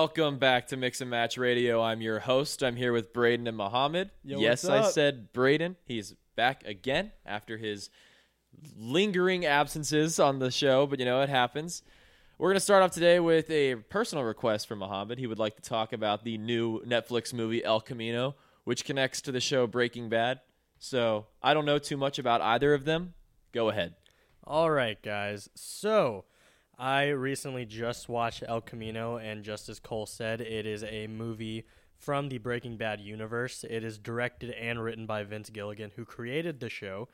Welcome back to Mix and Match Radio. I'm your host. I'm here with Braden and Mohammed. Yo, yes, I said Braden. He's back again after his lingering absences on the show, but you know, it happens. We're going to start off today with a personal request from Mohammed. He would like to talk about the new Netflix movie El Camino, which connects to the show Breaking Bad. So I don't know too much about either of them. Go ahead. All right, guys. So, I recently just watched El Camino, and just as Cole said, it is a movie from the Breaking Bad universe. It is directed and written by Vince Gilligan, who created the show.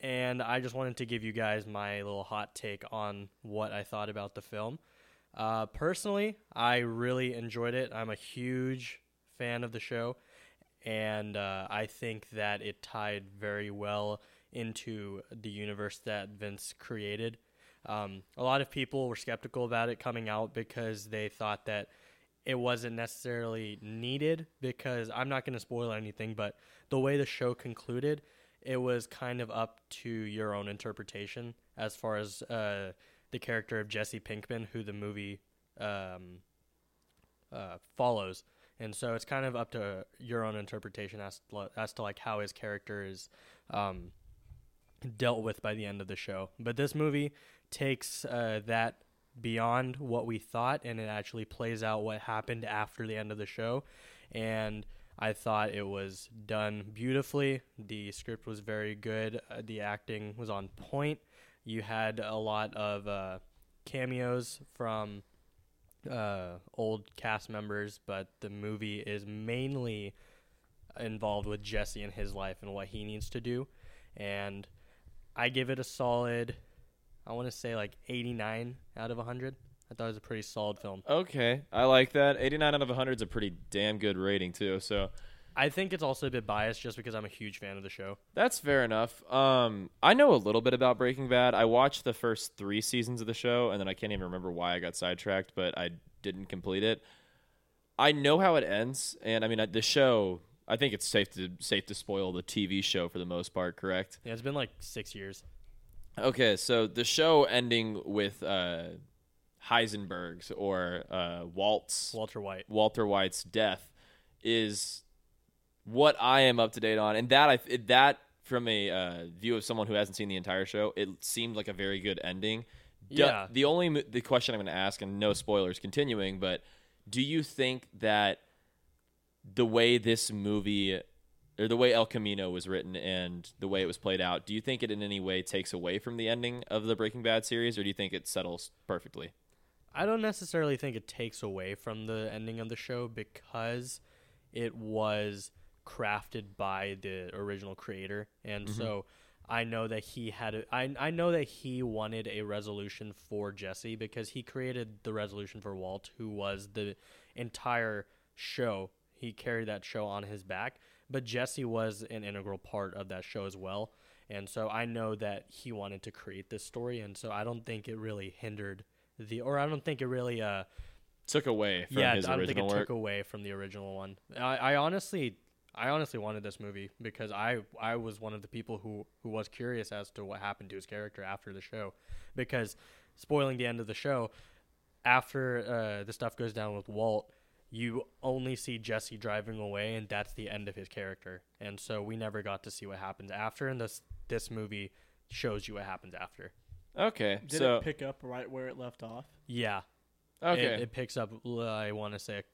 And I just wanted to give you guys my little hot take on what I thought about the film. Uh, personally, I really enjoyed it. I'm a huge fan of the show, and uh, I think that it tied very well into the universe that Vince created. Um, a lot of people were skeptical about it coming out because they thought that it wasn't necessarily needed. Because I'm not going to spoil anything, but the way the show concluded, it was kind of up to your own interpretation as far as uh, the character of Jesse Pinkman, who the movie um, uh, follows. And so it's kind of up to your own interpretation as to, as to like how his character is um, dealt with by the end of the show. But this movie takes uh, that beyond what we thought, and it actually plays out what happened after the end of the show. And I thought it was done beautifully. The script was very good. Uh, the acting was on point. You had a lot of uh, cameos from uh, old cast members, but the movie is mainly involved with Jesse and his life and what he needs to do. And I give it a solid, I want to say like 89 out of 100. I thought it was a pretty solid film. Okay, I like that. 89 out of 100 is a pretty damn good rating too. So I think it's also a bit biased just because I'm a huge fan of the show. that's fair enough. Um, I know a little bit about Breaking Bad. I watched the first three seasons of the show, and then I can't even remember why I got sidetracked, but I didn't complete it. I know how it ends, and I mean the show. I think it's safe to safe to spoil the TV show for the most part. Correct? Yeah, it's been like six years. Okay, so the show ending with uh, Heisenberg's or uh, Walt's Walter White. Walter White's death is what I am up to date on, and that I that from a uh, view of someone who hasn't seen the entire show, it seemed like a very good ending. Do- Yeah. The only the question I'm going to ask, and no spoilers, continuing, but do you think that the way this movie or the way El Camino was written and the way it was played out, do you think it in any way takes away from the ending of the Breaking Bad series, or do you think it settles perfectly? I don't necessarily think it takes away from the ending of the show because it was crafted by the original creator, and mm-hmm. so I know that he had. A, I I know that he wanted a resolution for Jesse because he created the resolution for Walt, who was the entire show. He carried that show on his back, but Jesse was an integral part of that show as well. And so I know that he wanted to create this story, and so I don't think it really hindered the, or I don't think it really, uh, Took away from yeah, his I don't think it work. took away from the original one. I, I honestly, I honestly wanted this movie because I, I was one of the people who, who was curious as to what happened to his character after the show, because spoiling the end of the show, after uh, the stuff goes down with Walt, you only see Jesse driving away, and that's the end of his character. And so we never got to see what happens after, and this this movie shows you what happens after. Okay, Did so it pick up right where it left off? Yeah, okay, it, it picks up. I want to say a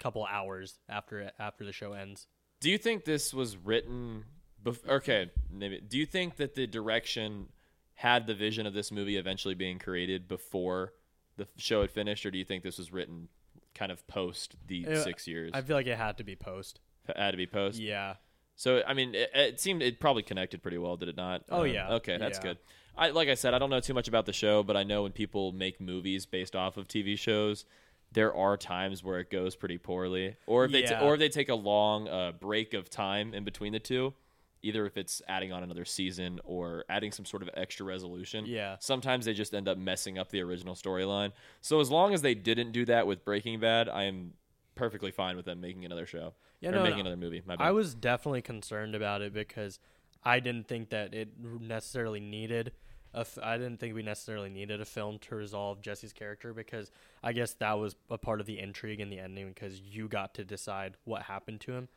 couple hours after it, after the show ends. Do you think this was written? Bef- okay, maybe. Do you think that the direction had the vision of this movie eventually being created before the show had finished, or do you think this was written kind of post the Uh, six years? I feel like it had to be post. had to be post. Yeah, So I mean, it, it seemed it probably connected pretty well, did it not? Oh, Um, yeah. Okay, that's Yeah. good. I like I said, I don't know too much about the show, but I know when people make movies based off of TV shows, there are times where it goes pretty poorly, or if they Yeah. ta- or if they take a long uh, break of time in between the two. Either if it's adding on another season or adding some sort of extra resolution. Yeah. Sometimes they just end up messing up the original storyline. So as long as they didn't do that with Breaking Bad, I am perfectly fine with them making another show Yeah, or no, making no. another movie. My bad. I was definitely concerned about it because I didn't think that it necessarily needed a f- I didn't think we necessarily needed a film to resolve Jesse's character because I guess that was a part of the intrigue in the ending because you got to decide what happened to him,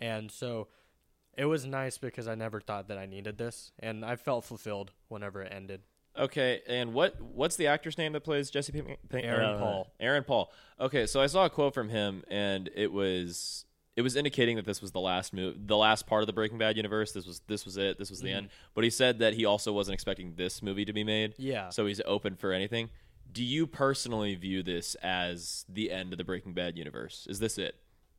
and so it was nice because I never thought that I needed this, and I felt fulfilled whenever it ended. Okay, and what what's the actor's name that plays Jesse? Pink- Aaron uh, Paul. Aaron Paul. Okay, so I saw a quote from him, and it was it was indicating that this was the last move, the last part of the Breaking Bad universe. This was this was it. This was the Mm-hmm. end. But he said that he also wasn't expecting this movie to be made. Yeah. So he's open for anything. Do you personally view this as the end of the Breaking Bad universe? Is this it?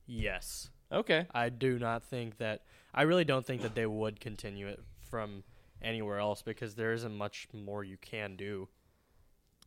Yes, Okay. I do not think that. I really don't think that they would continue it from anywhere else because there isn't much more you can do.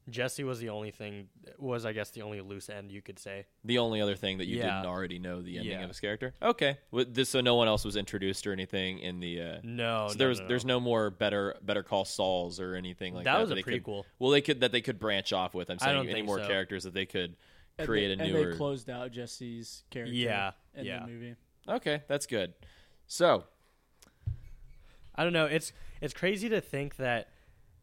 Jesse was the only thing was I guess the only loose end you could say. The only other thing that you Yeah. didn't already know the ending Yeah. of his character. Okay. With this, so no one else was introduced or anything in the. Uh, No, so no, was no, there's no. no more better better call Sauls or anything like that. That was a they could- prequel. well, they could that they could branch off with. I'm I saying don't any think more so. characters that they could And create they, a and they closed out Jesse's character. Yeah, in yeah. the movie. okay, that's good. So I don't know. It's it's crazy to think that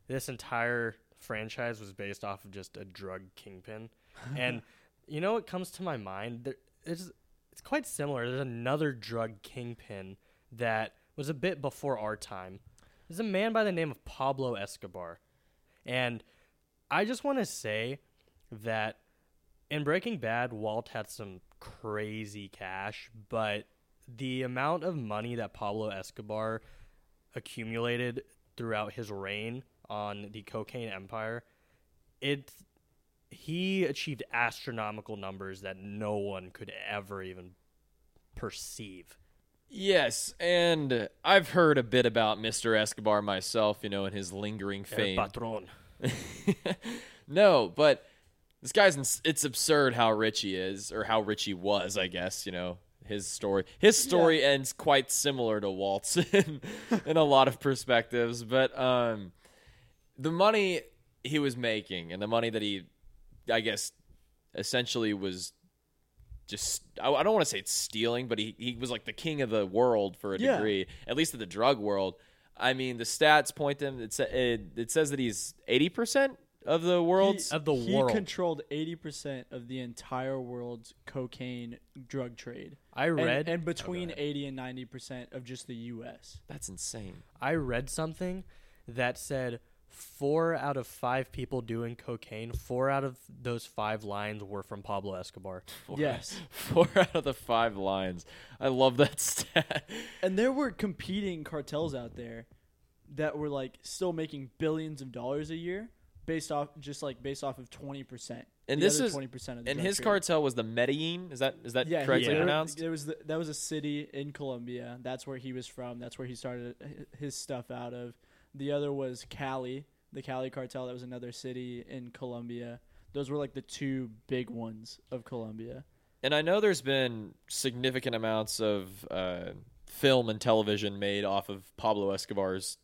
this entire franchise was based off of just a drug kingpin, and you know what comes to my mind? There, it's it's quite similar. There's another drug kingpin that was a bit before our time. There's a man by the name of Pablo Escobar, and I just want to say that in Breaking Bad, Walt had some crazy cash, but the amount of money that Pablo Escobar accumulated throughout his reign on the cocaine empire, it he achieved astronomical numbers that no one could ever even perceive. yes, and I've heard a bit about Mr. Escobar myself. You know, and his lingering fame. El patron. no, but this guy's ins- it's absurd how rich he is or how rich he was, I guess, you know. His story his story ends quite similar to Walt's in, in a lot of perspectives, but um the money he was making and the money that he I guess essentially was just I, I don't want to say it's stealing, but he, he was like the king of the world for a Yeah. degree, at least of the drug world. I mean, the stats point to him. It, sa- it, it says that he's eighty percent of the world's. of the he world. controlled 80% of the entire world's cocaine drug trade. I And- read and, between Oh, 80 and 90% of just the US. That's insane. I read something that said four out of five people doing cocaine, four out of those five lines were from Pablo Escobar. Four, Yes. four out of the five lines. I love that stat. And there were competing cartels out there that were like still making billions of dollars a year based off just like based off of 20%. And The this is 20% of the and his trade. cartel was the Medellin. Is that is that yeah, correctly he- pronounced? There was the, that was a city in Colombia. That's where he was from. That's where he started his stuff out of. The other was Cali, the Cali cartel. That was another city in Colombia. Those were like the two big ones of Colombia. And I know there's been significant amounts of uh, film and television made off of Pablo Escobar's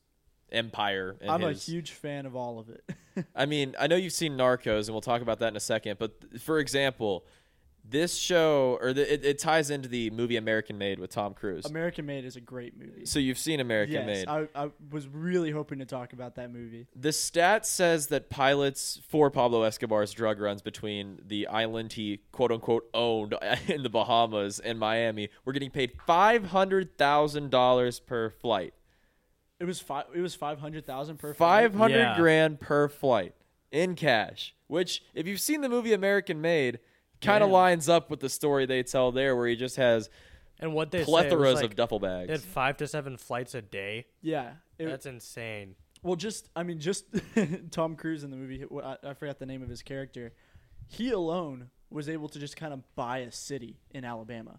empire. I'm his, a huge fan of all of it. I mean, I know you've seen Narcos, and we'll talk about that in a second. But th- for example, this show, or the, it, it ties into the movie American Made with Tom Cruise. American Made is a great movie. so you've seen American yes, Made. I, I was really hoping to talk about that movie. The stat says that pilots for Pablo Escobar's drug runs between the island he quote unquote owned in the Bahamas and Miami were getting paid five hundred thousand dollars per flight. It was five. It was five hundred thousand per. Five hundred Yeah. grand per flight in cash. Which, if you've seen the movie American Made, kind of lines up with the story they tell there, where he just has And what they say, it plethoras was like of duffel they had bags. five to seven flights a day. Yeah, it, That's insane. Well, just I mean, just Tom Cruise in the movie. I, I forgot the name of his character. He alone was able to just kind of buy a city in Alabama.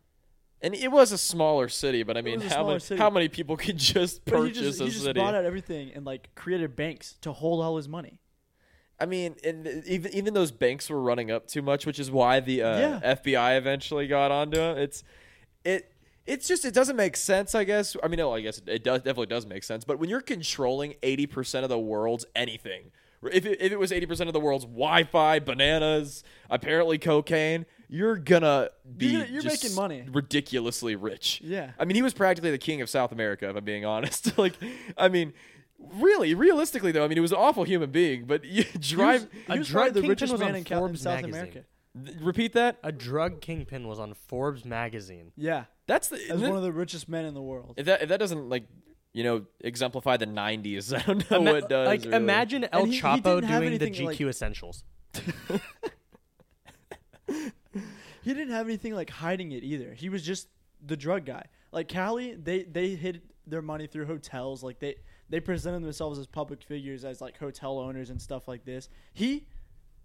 And it was a smaller city, but I mean, how many city. how many people could just But purchase just, a he just city? bought out everything and like created banks to hold all his money. I mean, and even even those banks were running up too much, which is why the uh, Yeah. FBI eventually got onto him. It's it it's just it doesn't make sense. I guess. I mean, no, I guess it, it does definitely does make sense. But when you're controlling eighty percent of the world's anything, if it, if it was eighty percent of the world's Wi-Fi, bananas, apparently cocaine, you're gonna be You're you're just making money. ridiculously rich. Yeah. I mean, he was practically the king of South America, if I'm being honest. like, I mean, Really, realistically though, I mean, he was an awful human being. But you drive. He A was drug probably the kingpin richest was man on in, Forbes South magazine. America. th- repeat that. A drug kingpin was on Forbes magazine. Yeah, That's the. as one of the richest men in the world. if that if that doesn't like you know exemplify the '90s, I don't know Ima- what does. like really. imagine El And he- he Chapo didn't doing the GQ like- essentials. He didn't have anything like hiding it either. He was just the drug guy. Like Cali, they they hid their money through hotels. Like they they presented themselves as public figures, as like hotel owners and stuff like this. He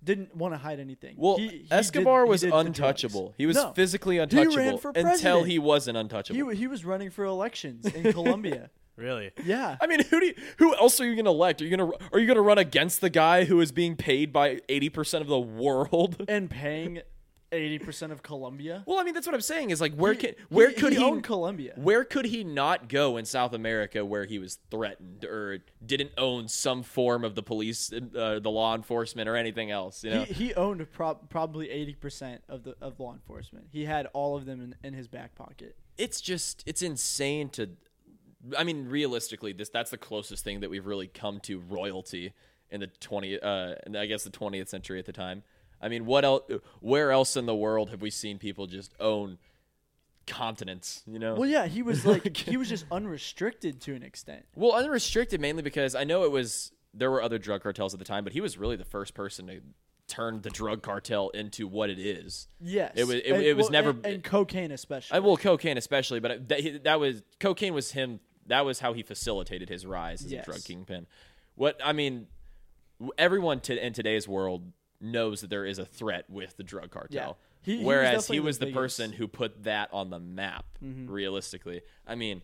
didn't want to hide anything. Well, He- he Escobar did- was did the drugs. untouchable. He was No. physically ran untouchable for until he wasn't untouchable. He he was running for elections in Colombia. Really? Yeah. I mean, who do you, who else are you going to elect? Are you going to are you going to run against the guy who is being paid by eighty percent of the world? and paying eighty percent of Colombia. Well, I mean, that's what I'm saying. Is like where He- can where could he, own Colombia? where could he not go in South America where he was threatened or didn't own some form of the police, uh, the law enforcement, or anything else? You know, He, he owned prob- probably eighty percent of the of law enforcement. He had all of them in, in his back pocket. it's just it's insane to I mean realistically this that's the closest thing that we've really come to royalty in the 20 uh I guess the 20th century at the time. I mean what else where else in the world have we seen people just own continents, you know? Well, yeah, he was like he was just unrestricted to an extent. Well, unrestricted mainly because I know it was there were other drug cartels at the time, but he was really the first person to turn the drug cartel into what it is. Yes, It was- it- And- it was well, never- and, and cocaine especially. I well, cocaine especially, but uh, that, that was cocaine was him. That was how he facilitated his rise as Yes. a drug kingpin. What I mean, everyone to, in today's world knows that there is a threat with the drug cartel. He- he was Whereas definitely he was the, biggest. Mm-hmm. person who put that on the map. Realistically, I mean,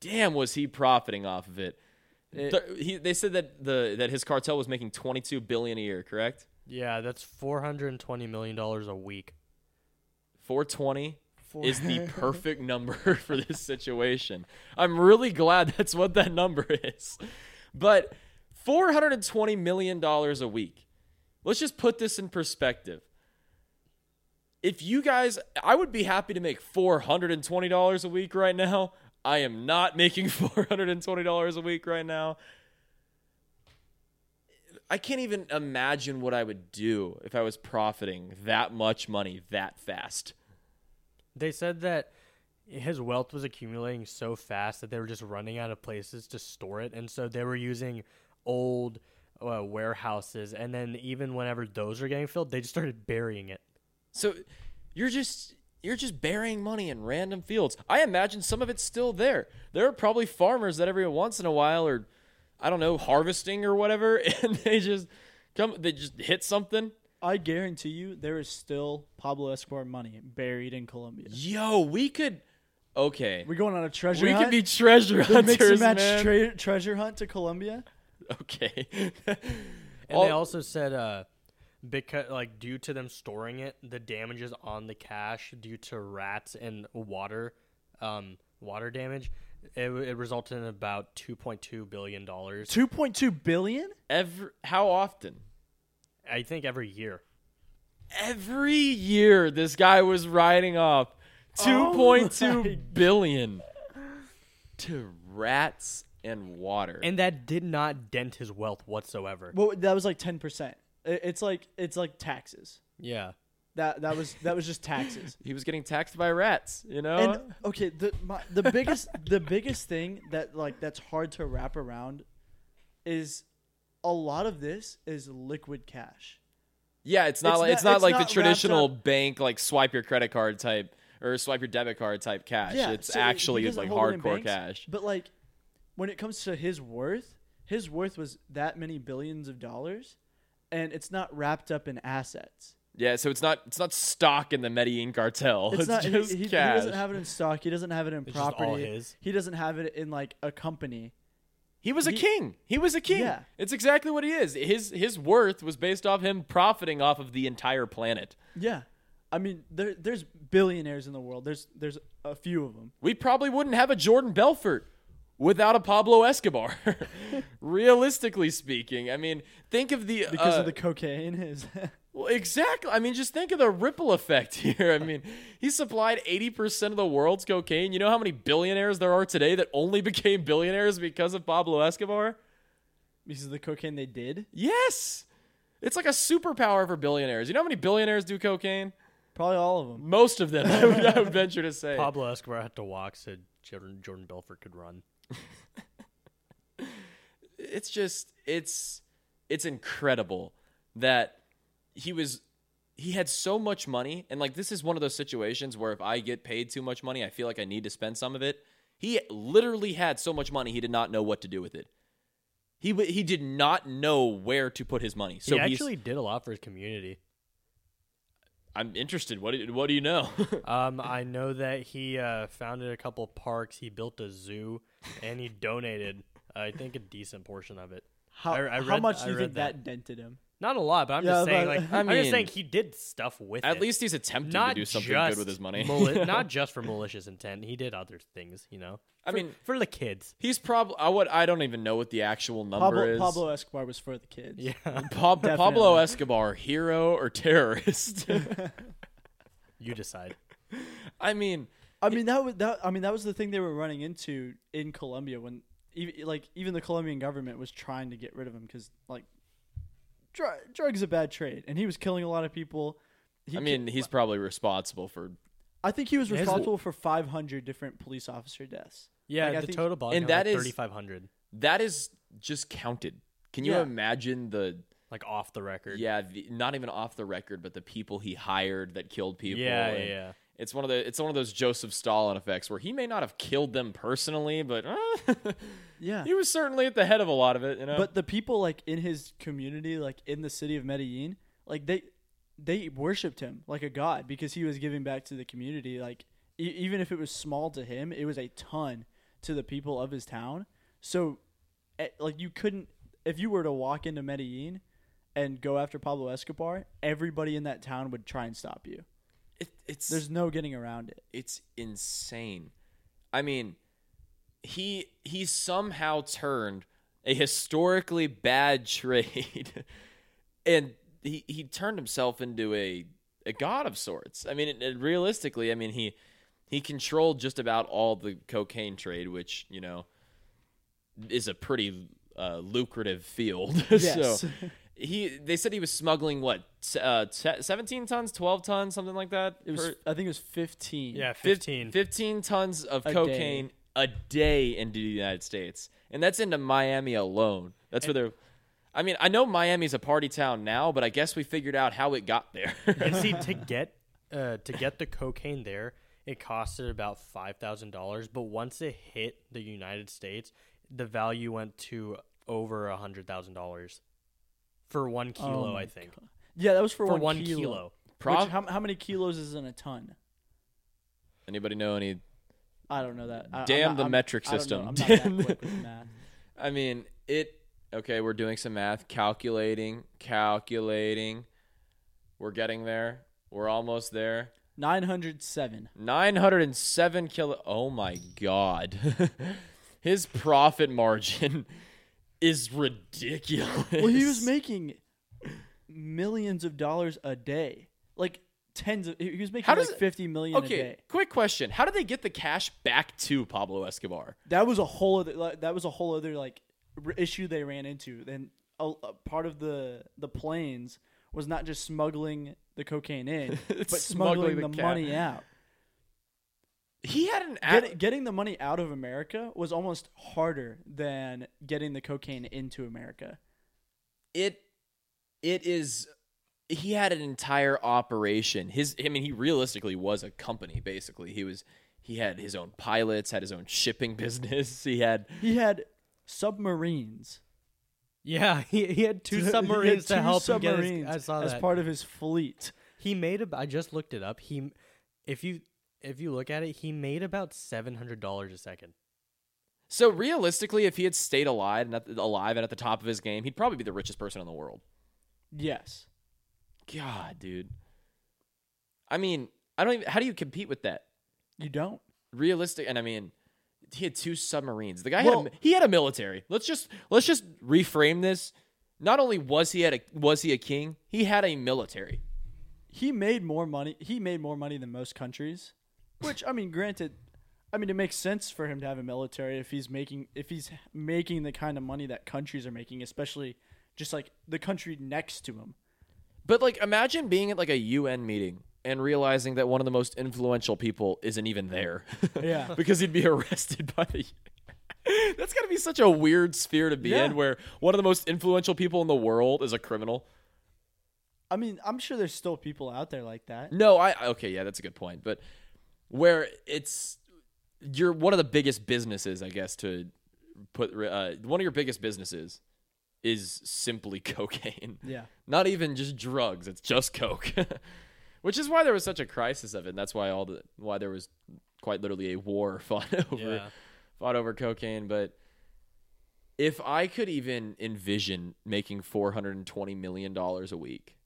damn, was he profiting off of it? It- Th- he, they said that the that his cartel was making twenty two billion a year. Correct? Yeah, that's four hundred and twenty million dollars a week. Four twenty For- is the perfect number for this situation. I'm really glad that's what that number is. But $420 million a week. Let's just put this in perspective. If you guys, I would be happy to make $420 a week right now. I am not making $420 a week right now. I can't even imagine what I would do if I was profiting that much money that fast. They said that his wealth was accumulating so fast that they were just running out of places to store it, and so they were using old uh, warehouses. And then even whenever those are getting filled, they just started burying it. So you're just you're just burying money in random fields. I imagine some of it's still there. There are probably farmers that every once in a while are I don't know, harvesting or whatever and they just come they just hit something. I guarantee you, there is still Pablo Escobar money buried in Colombia. Yo, we could okay. We're going on a treasure We hunt. could be treasure the mix and hunters, match man. tra- treasure hunt to Colombia. okay. And All- they also said, uh, because like due to them storing it, the damages on the cash due to rats and water, um, water damage, it, it resulted in about two point two billion dollars. Two point two billion. every how often? I think every year. Every year this guy was writing off two Oh point two my billion to rats and water. And that did not dent his wealth whatsoever. Well, that was like ten percent. It's like it's like taxes. Yeah. That that was that was just taxes. he was getting taxed by rats, you know? And okay, the my, the biggest the biggest thing that like that's hard to wrap around is a lot of this is liquid cash. yeah, it's not it's like not- it's not it's like not the traditional bank like swipe your credit card type or swipe your debit card type cash. Yeah, it's so actually is doesn't like hold it hardcore banks, cash. But like when it comes to his worth, his worth was that many billions of dollars, and it's not wrapped up in assets. Yeah, so it's not it's not stock in the Medellin cartel. It's, It's, not. he- just he, he cash. doesn't have it in stock. He doesn't have it in It's just all property. his. He doesn't have it in like a company. He was a He- king. He was a king. Yeah. It's exactly what he is. His his worth was based off him profiting off of the entire planet. Yeah, I mean, there there's billionaires in the world. There's there's a few of them. We probably wouldn't have a Jordan Belfort without a Pablo Escobar. Realistically speaking, I mean, think of the because uh, of the cocaine is Well, exactly. I mean, just think of the ripple effect here. I mean, he supplied 80% of the world's cocaine. You know how many billionaires there are today that only became billionaires because of Pablo Escobar? Because of the cocaine they did. Yes. It's like a superpower for billionaires. You know how many billionaires do cocaine? Probably all of them. Most of them, I would, I would venture to say. Pablo Escobar had to walk so Jordan, Jordan Belfort could run. It's just it's it's incredible that he was he had so much money and like this is one of those situations where if I get paid too much money, I feel like I need to spend some of it. He literally had so much money he did not know what to do with it. He w- he did not know where to put his money. So he actually did a lot for his community. I'm interested. What do, what do you know? Um, I know that he uh, founded a couple parks. He built a zoo, and he donated, I think, a decent portion of it. How, I- I how much I do you think that. that dented him? Not a lot, but I'm Yeah, just saying, like, I I am mean- just saying he did stuff with At it. least he's attempting not to do something good with his money. mali- not just for malicious intent. He did other things, you know. I For- mean- for the kids. He's probably I what I don't even know what the actual number Pablo, is. Pablo Escobar was for the kids. Yeah, Pab- Definitely. Pablo Escobar, hero or terrorist? you decide. I mean, I mean that was that. I mean that was the thing they were running into in Colombia when even like even the Colombian government was trying to get rid of him because like dr- drugs a bad trade and he was killing a lot of people. He I mean, ki- he's probably responsible for I think he was responsible for 500 different police officer deaths. Yeah, Like, the think- total body and was like that is- 3,500, that is just counted. Can you Yeah. imagine the like off the record. yeah, the, not even off the record, but the people he hired that killed people. yeah, yeah, yeah. It's one of the it's one of those Joseph Stalin effects where he may not have killed them personally, but Yeah. he was certainly at the head of a lot of it. You know, But the people like in his community, like in the city of Medellin, like they they worshipped him like a god because he was giving back to the community. Like e- even if it was small to him, it was a ton to the people of his town. So, eh, like you couldn't if you were to walk into Medellin and go after Pablo Escobar, everybody in that town would try and stop you. It, it's There's no getting around it. it's insane. I mean, he he somehow turned a historically bad trade, and he he turned himself into a a god of sorts. I mean, it, it- realistically, I mean he he controlled just about all the cocaine trade, which you know is a pretty uh, lucrative field. Yes. so he they said he was smuggling what uh, se- 17 tons 12 tons something like that It was per- I think it was 15. Yeah, Fif- 15. 15 tons of A cocaine a day into the United States. And that's into Miami alone. That's where they're. I mean, I know Miami's a party town now, but I guess we figured out how it got there. and see to get uh, to get the cocaine there, it costed about five thousand dollars. But once it hit the United States, the value went to over a hundred thousand dollars for one kilo. Oh my I think Yeah, that was for, for one, one kilo. kilo. Prob- Which, how, how many kilos is in a ton? Anybody know any? I don't know that. I, I'm Damn not- the I'm- metric I don't know. system. I'm not that quick with math. I mean, it. Okay, we're doing some math, calculating, calculating. We're getting there. We're almost there. 907. 907 kilo. Oh my god. His profit margin is ridiculous. Well, he was making millions of dollars a day. Like tens of he was making How does like it- 50 million a day. Okay, quick question. How did they get the cash back to Pablo Escobar? That was a whole other like, that was a whole other like r- issue they ran into. Then a, a part of the the planes was not just smuggling the cocaine in, but Smuggling smuggling, the the, ca- money out. He had an Get, getting the money out of America was almost harder than getting the cocaine into America. it it is he had an entire operation. His I mean he realistically was a company basically. He was he had his own pilots, had his own shipping business. He had He had submarines. Yeah, he, he had two He had submarines to two help him get his- submarines I saw as that. part of his fleet. he made. a I just looked it up. He, if you if you look at it, he made about seven hundred dollars a second. So realistically, if he had stayed alive and at the, alive and at the top of his game, he'd probably be the richest person in the world. Yes. God, dude. I mean, I don't even. How do you compete with that? You don't. Realistic, and I mean, he had two submarines. The guy Well- had a, he had a military. Let's just let's just reframe this. not only was he at a was he a king, he had a military. he made more money. He made more money than most countries, which I mean, granted, I mean it makes sense for him to have a military if he's making if he's making the kind of money that countries are making, especially just like the country next to him. But like imagine being at like a UN meeting and realizing that one of the most influential people isn't even there. Yeah. because he'd be arrested by the That's got to be such a weird sphere to be Yeah. in where one of the most influential people in the world is a criminal. I mean, I'm sure there's still people out there like that. No, I okay, yeah, that's a good point. But where it's you're one of the biggest businesses, I guess, to put uh, one of your biggest businesses is simply cocaine. Yeah. Not even just drugs; it's just coke. Which is why there was such a crisis of it. And that's why all the why there was quite literally a war fought over Yeah. fought over cocaine. But if I could even envision making four hundred and twenty million dollars a week,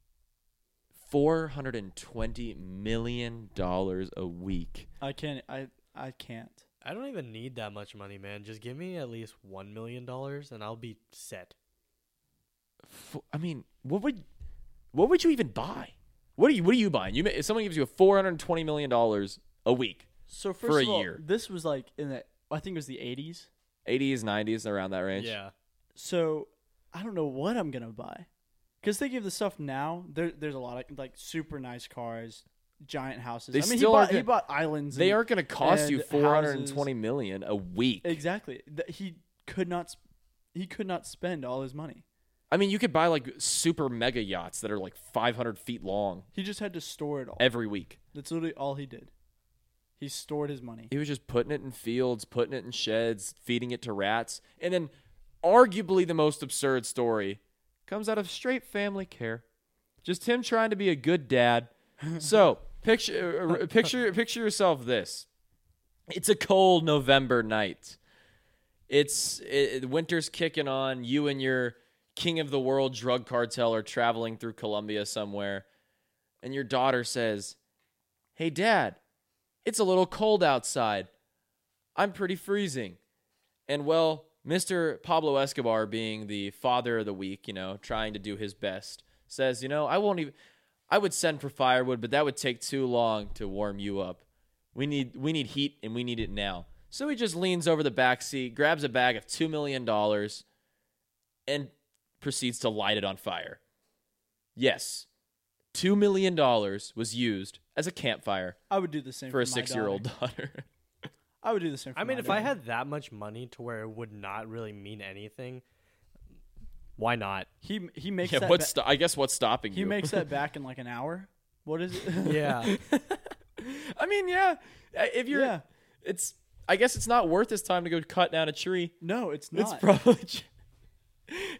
four hundred and twenty million dollars a week. I can't. I I can't. I don't even need that much money, man. Just give me at least one million dollars, and I'll be set. I mean, what would what would you even buy? What are you what are you buying? You ma- if someone gives you a four hundred and twenty million dollars a week, So first For a all, year. this was like in the I think it was the 80s. eighties, nineties, around that range. Yeah. So I don't know what I'm gonna buy, because they give the stuff now. There, there's a lot of like super nice cars, giant houses. They I mean, still he bought, he bought islands. They and- aren't going to cost you four hundred and twenty million a week. exactly. He could not. He could not spend all his money. I mean, you could buy like super mega yachts that are like five hundred feet long He just had to store it all. every week. That's literally all he did. He stored his money. He was just putting it in fields, putting it in sheds, feeding it to rats, and then arguably the most absurd story comes out of straight family care. Just him trying to be a good dad. so picture uh, picture picture yourself this. It's a cold November night. It's it, winter's kicking on. You and your king of the world drug cartel are traveling through Colombia somewhere, and your daughter says, "Hey, Dad, it's a little cold outside. I'm pretty freezing." And well, Mr. Pablo Escobar, being the father of the week, you know, trying to do his best, says, "You know, I won't even. I would send for firewood, but that would take too long to warm you up. We need we need heat, and we need it now." So he just leans over the back seat, grabs a bag of two million dollars, and proceeds to light it on fire. Yes, two million dollars was used as a campfire I would do the same for a six-year-old daughter. daughter. I would do the same. For I mean, if I had that much money to where it would not really mean anything, why not? he he makes yeah, that. what's ba- sto- I guess what's stopping he you? He makes that back in like an hour. What is it? Yeah. I mean, yeah. If you're, Yeah. it's. I guess it's not worth his time to go cut down a tree. no, it's not. It's probably.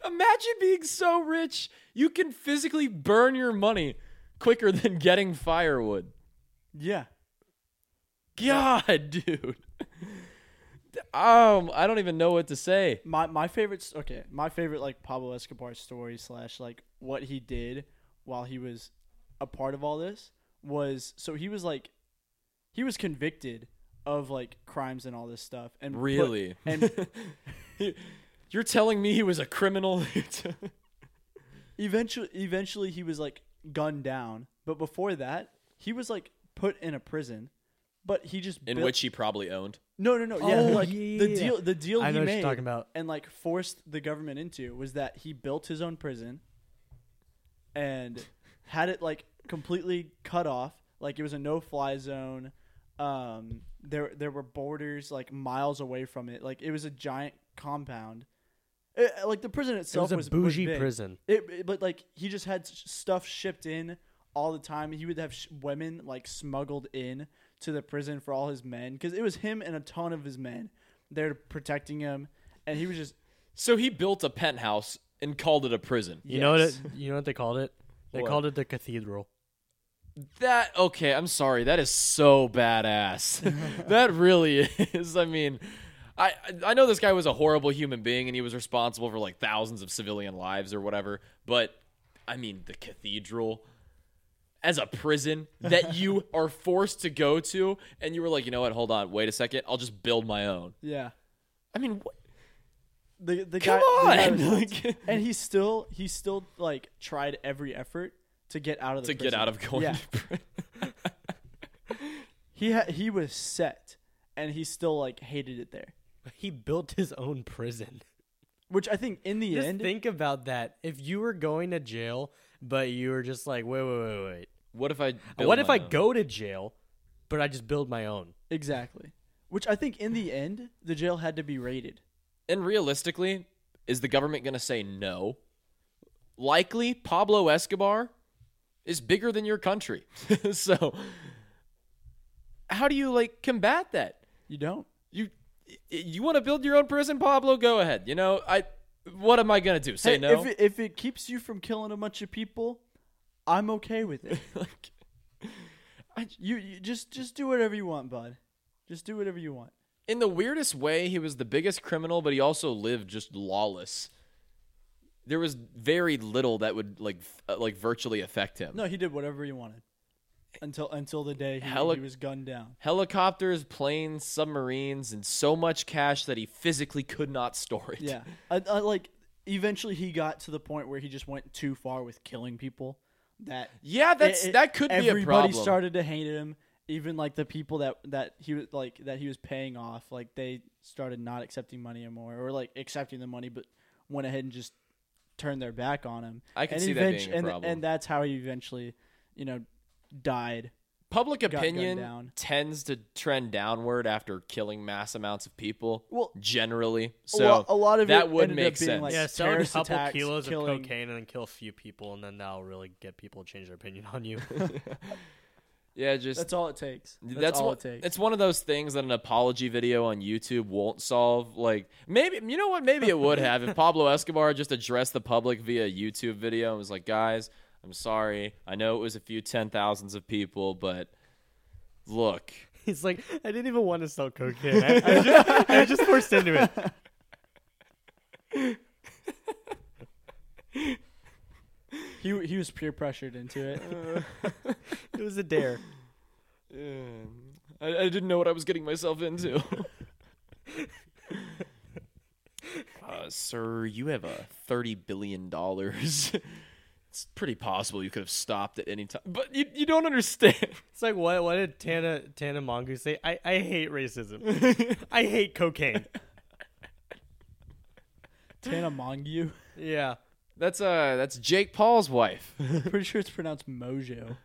Imagine being so rich you can physically burn your money quicker than getting firewood. yeah. God, dude. Um, I don't even know what to say. My my favorite okay, my favorite like Pablo Escobar story slash like what he did while he was a part of all this was so he was like he was convicted of like crimes and all this stuff and put- Really? and You're telling me he was a criminal? eventually eventually he was like gunned down, but before that he was like put in a prison. But he just In built- which he probably owned. No no no yeah Oh, like yeah, the yeah, yeah. deal the deal I he know what made you're talking about. and like forced the government into was that he built his own prison and had it like completely cut off like it was a no fly zone um there there were borders like miles away from it like it was a giant compound It- like the prison It itself was a bougie big. prison. It, it- but like he just had s- stuff shipped in all the time. He would have sh- women like smuggled in to the prison for all his men because it was him and a ton of his men there protecting him, and he was just So he built a penthouse and called it a prison. You know what? It, you know what they called it? They What? called it the cathedral. That okay, I'm sorry. That is so badass. that really is. I mean, I I know this guy was a horrible human being and he was responsible for like thousands of civilian lives or whatever, but I mean, the cathedral as a prison that you are forced to go to and you were like, "You know what? Hold on. Wait a second. I'll just build my own." yeah. I mean, what? the the Come guy, the guy was- Like, and he still he still like tried every effort to get out of the prison. to get out of going. Yeah. to prison. He ha- he was set, and he still like hated it there. He built his own prison. Which I think in the Just end, think about that. If you were going to jail, but you were just like, wait, wait, wait, wait. What if I? build What if my I own? go to jail, but I just build my own? exactly. Which I think in the end, the jail had to be raided. And realistically, is the government going to say no? Likely, Pablo Escobar is bigger than your country. so, how do you like combat that? You don't. You you want to build your own prison, Pablo? Go ahead. You know, I what am I going to do? Say Hey, no? If it, if it keeps you from killing a bunch of people, I'm okay with it. like, I, you, you just just do whatever you want, bud. Just do whatever you want. in the weirdest way, he was the biggest criminal, but he also lived just lawless. There was very little that would like uh, like virtually affect him. No, he did whatever he wanted until until the day he, Heli- he was gunned down. Helicopters, planes, submarines, and so much cash that he physically could not store it. Yeah, I, I, like eventually he got to the point where he just went too far with killing people. That Yeah, that's it- it- that could be a problem. everybody started to hate him. Even like the people that that he was like that he was paying off, like they started not accepting money anymore, or like accepting the money, but went ahead and just turned their back on him. I can and see that being a and, problem. And that's how he eventually, you know, died. Public opinion down. tends to trend downward after killing mass amounts of people. Well, generally, a, so lot, a lot of that it would ended make up sense. Like yeah, sell a couple attacks, kilos killing, of cocaine and then kill a few people, and then that'll really get people to change their opinion on you. yeah, just That's all it takes. That's, that's all one, it takes. It's one of those things that an apology video on YouTube won't solve. Like maybe you know what? Maybe it would have if Pablo Escobar just addressed the public via YouTube video and was like, "Guys, I'm sorry. I know it was a few ten thousands of people, but look." He's like, I didn't even want to sell cocaine. I, I, just, I just forced into it. he he was peer pressured into it. It was a dare. I, I didn't know what I was getting myself into. uh, sir, you have a thirty billion dollars. It's pretty possible you could have stopped at any time, but you you don't understand. It's like what? What did Tana Tana Mongu say? I, I hate racism. I hate cocaine. Tana Mongeau. Yeah. That's uh, that's Jake Paul's wife. Pretty sure it's pronounced Mojo.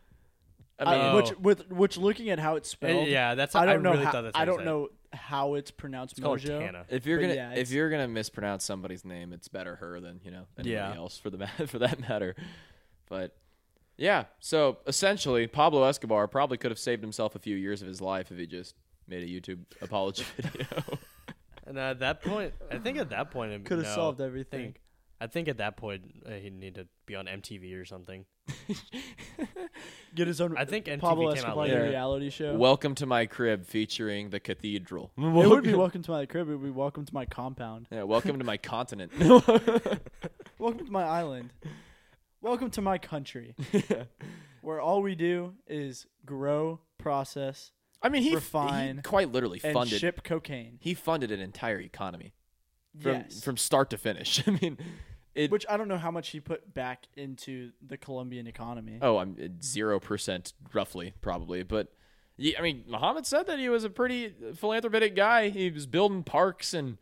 I mean, I- Oh. which with which looking at how it's Uh, spelled, yeah, that's. I don't know. Really how, thought that's. I how you don't said know how it's pronounced It's called Mojo. Tana. if you're but gonna yeah, if it's- you're gonna mispronounce somebody's name, it's better her than you know anybody Yeah. else for the ma- for that matter. But yeah, so essentially, Pablo Escobar probably could have saved himself a few years of his life if he just made a YouTube apology video. And at that point, I think at that point, it- Could have no, solved I everything. Think, I think at that point uh, he'd need to be on MTV or something. Get his own. I think MTV Pablo came out Escobar later. Reality show. Welcome to my crib, featuring the cathedral. it would be welcome to my crib. It would be welcome to my compound. Yeah, welcome to my continent. Welcome to my island. Welcome to my country, where all we do is grow, process, I mean, he, he Refine quite literally and funded. ship cocaine. He funded an entire economy from yes. from start to finish. I mean, it. Which I don't know how much he put back into the Colombian economy. oh, I'm uh, zero percent roughly, probably, but. Yeah, I mean, Muhammad said that he was a pretty philanthropic guy. He was building parks and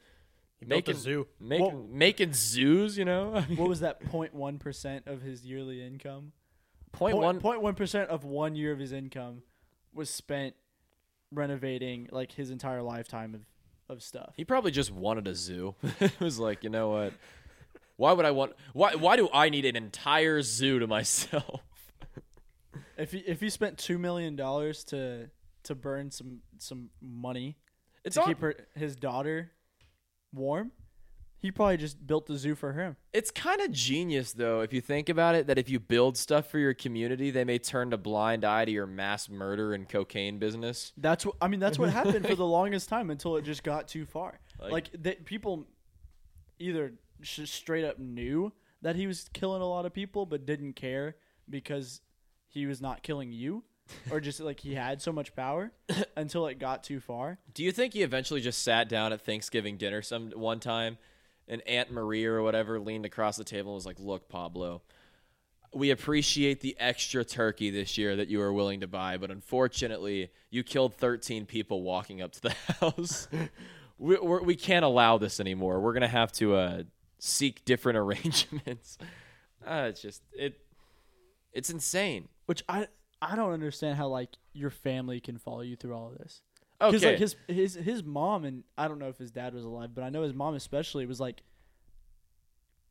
He making a zoo. making Well- making zoos. You know, what was that 0.1 percent of his yearly income? point one. Point one percent of one year of his income was spent renovating like his entire lifetime of, of stuff. He probably just wanted a zoo. it was like, you know what? Why would I want? Why? Why do I need an entire zoo to myself? If he if he spent two million dollars to to burn some some money It's to on, keep her, his daughter warm, he probably just built the zoo for him. It's kind of genius, though, if you think about it. That if you build stuff for your community, they may turn a blind eye to your mass murder and cocaine business. That's what I mean. That's what happened for the longest time until it just got too far. Like- Like, that people either sh- straight up knew that he was killing a lot of people, but didn't care because he was not killing you, or just like he had so much power until it got too far. Do you think he eventually just sat down at Thanksgiving dinner some one time and Aunt Maria or whatever leaned across the table and was like, "Look, Pablo, we appreciate the extra turkey this year that you are willing to buy, but unfortunately, you killed 13 people walking up to the house. we, we're, we can't allow this anymore. We're gonna have to uh, seek different arrangements. Uh, it's just it, it's insane. Which I I don't understand how like your family can follow you through all of this. Because Okay, like his his his mom and I don't know if his dad was alive, but I know his mom especially was like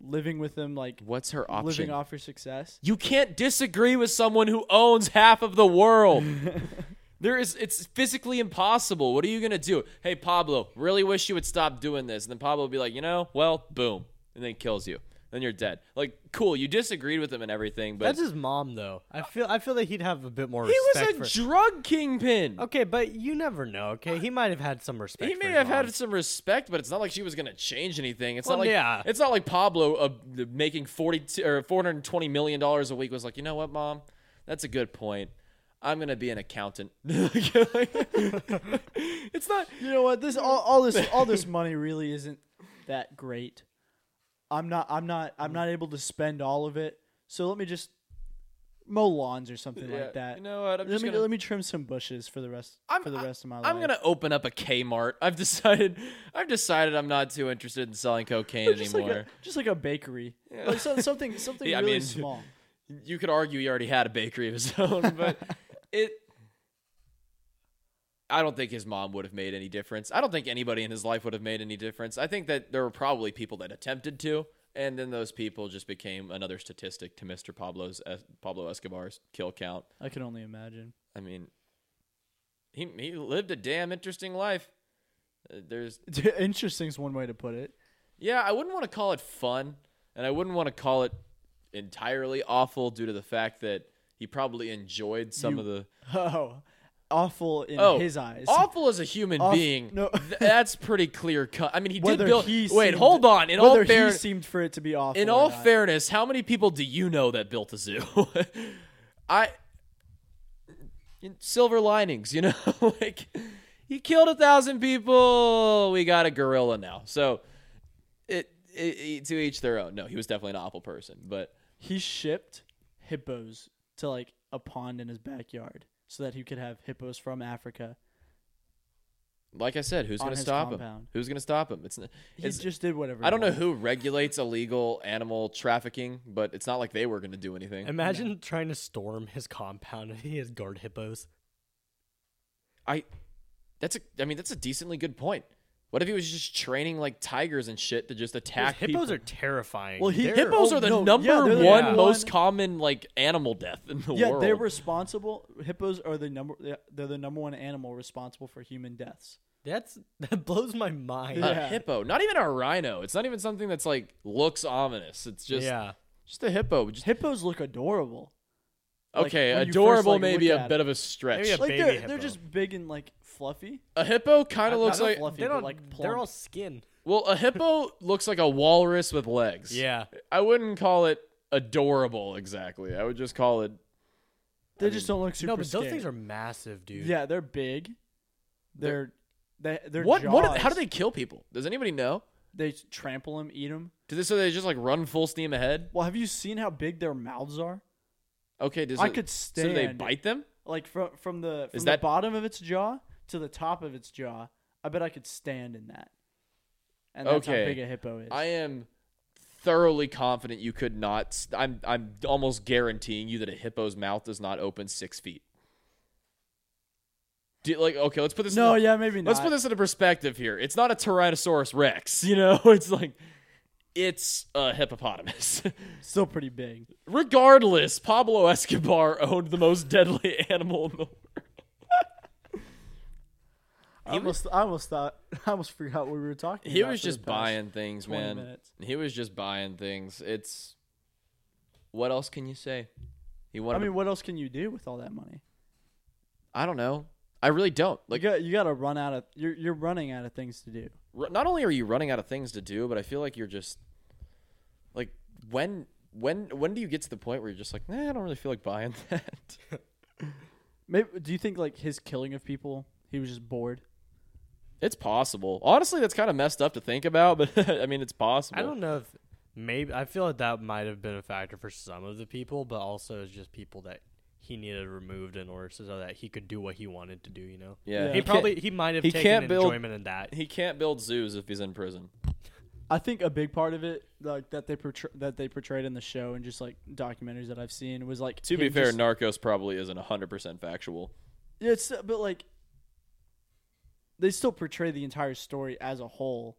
living with him, like what's her option? living off her success. You can't disagree with someone who owns half of the world. there is it's physically impossible. What are you going to do? Hey Pablo, really wish you would stop doing this. And then Pablo would be like, "You know, well, boom." And then kills you. Then you're dead. Like, cool, you disagreed with him and everything, but That's his mom, though. I feel I feel that he'd have a bit more he was a for. drug kingpin. okay, but you never know. Okay, he might have had some respect. He for may his have mom. had some respect, but it's not like she was going to change anything. It's Well, not like yeah. it's not like Pablo uh, making 40 or 420 million dollars a week was like, "You know what, mom? That's a good point. I'm going to be an accountant." it's not You know what? This all, all this all this money really isn't that great. I'm not I'm not I'm mm-hmm. not able to spend all of it. So let me just mow lawns or something Yeah, like that. You know what? I'm let just me gonna let me trim some bushes for the rest I'm- for the I- rest of my life. I'm gonna open up a Kmart. I've decided. I've decided I'm not too interested in selling cocaine just anymore. like a just like a bakery, Yeah. like so, something something Yeah, I really mean- small. you could argue he already had a bakery of his own, but it. I don't think his mom would have made any difference. I don't think anybody in his life would have made any difference. I think that there were probably people that attempted to, and then those people just became another statistic to Mr. Pablo's Pablo Escobar's kill count. I can only imagine. I mean, he he lived a damn interesting life. Uh, There's Interesting is one way to put it. Yeah, I wouldn't want to call it fun, and I wouldn't want to call it entirely awful due to the fact that he probably enjoyed some You- of the Oh, awful in oh his eyes. Awful as a human being, no. that's pretty clear cut. I mean, he Whether did build. he wait, seemed- hold on. In all fair, he seemed for it to be awful. in all not. fairness, how many people do you know that built a zoo? I in silver linings, you know, like he killed a thousand people. We got a gorilla now, so it, it, it- to each their own. No, he was definitely an awful person, but he shipped hippos to like a pond in his backyard so that he could have hippos from Africa. like I said, who's going to his stop him? Who's going to stop him? It's, n- He just did whatever. I don't know who regulates illegal animal trafficking, but it's not like they were going to do anything. Imagine trying to storm his compound and he has guard hippos. I that's a I mean that's a decently good point. What if he was just training like tigers and shit to just attack hippos people? are terrifying. Well, he- Hippos Oh, are the no, number yeah, the one number most one- common like animal death in the Yeah, world. Yeah, they're responsible. Hippos are the number. They're the number one animal responsible for human deaths. That's that blows my mind. a hippo, not even a rhino. It's not even something that's like looks ominous. It's just yeah. just a hippo. Just, Hippos look adorable. okay, when you first, adorable, like, maybe look a bit it. of a stretch. Maybe a Like baby they're hippo. they're just big and like fluffy. a hippo kind of looks not like fluffy, They but, don't like they're all skin. well, a hippo looks like a walrus with legs. Yeah. I wouldn't call it adorable exactly. I would just call it They I just mean- don't look super. no, but those scary. things are massive, dude. Yeah, they're big. They're- They're they they're what what how do they kill people? Does anybody know? they trample them, eat them? Do they so they just like run full steam ahead? Well, have you seen how big their mouths are? Okay, does I it, could so stand. do they bite them? like from from the from Is the that- bottom of its jaw to the top of its jaw. I bet I could stand in that. And that's Okay. how big a hippo is. I am thoroughly confident you could not. st- I'm I'm almost guaranteeing you that a hippo's mouth does not open six feet. You, like okay, let's put this. no, in, yeah, maybe not. let's put this into perspective here. It's not a Tyrannosaurus Rex, you know. It's like it's a hippopotamus. Still pretty big. Regardless, Pablo Escobar owned the most deadly animal in the world. I almost, I almost thought, I almost forgot what we were talking about. He was just buying things, man. minutes. He was just buying things. It's what else can you say? He wanted. I mean, to- what else can you do with all that money? I don't know. I really don't. Like you got, you got to run out of. You're, you're running out of things to do. r- not only are you running out of things to do, but I feel like you're just like when when when do you get to the point where you're just like, nah, I don't really feel like buying that. Maybe, do you think like his killing of people? He was just bored. It's possible. Honestly, that's kind of messed up to think about, but I mean, it's possible. I don't know if maybe I feel like that might have been a factor for some of the people, but also it's just people that he needed removed in order so that he could do what he wanted to do. You know, Yeah, Yeah. he probably he might have he taken can't build- enjoyment in that. he can't build zoos if he's in prison. I think a big part of it, like that they portray- that they portrayed in the show and just like documentaries that I've seen, was like To be fair, just- Narcos probably isn't hundred percent factual. Yeah, it's but like they still portray the entire story as a whole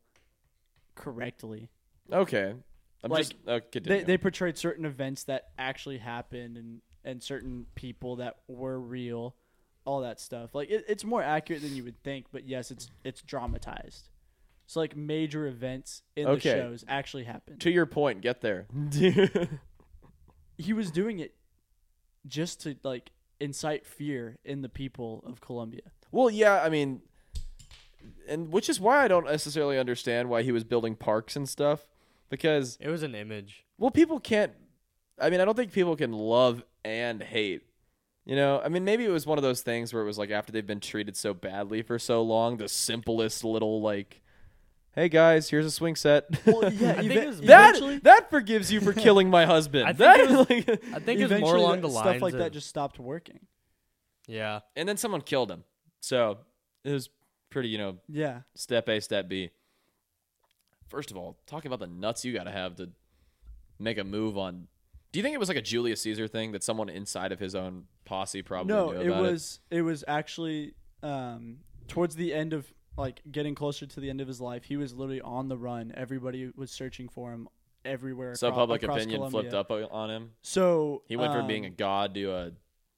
correctly. Okay, I'm Like, just uh. They they portrayed certain events that actually happened and and certain people that were real, all that stuff. Like it, it's more accurate than you would think, but yes, it's it's dramatized. So like major events in Okay. the shows actually happened. to your point, get there. he was doing it just to like incite fear in the people of Colombia. Well, yeah, I mean, and which is why I don't necessarily understand why he was building parks and stuff because It was an image. well, people can't. I mean, I don't think people can love and hate. You know, I mean, maybe it was one of those things where it was like after they've been treated so badly for so long, the simplest little like, "Hey guys, here's a swing set." Well, yeah, I think it was- that that forgives you for killing my husband. I think that it was- like, I think it was more along the that- lines stuff like of, that just stopped working. yeah. and then someone killed him. So it was pretty, you know, Yeah, step A, step B. First of all, talking about the nuts you got to have to make a move on. Do you think it was like a Julius Caesar thing that someone inside of his own posse probably no, knew it was it was actually um, towards the end of like getting closer to the end of his life. He was literally on the run. Everybody was searching for him everywhere. So acro- public across opinion Colombia. flipped up on him. So He went from being a um, god to a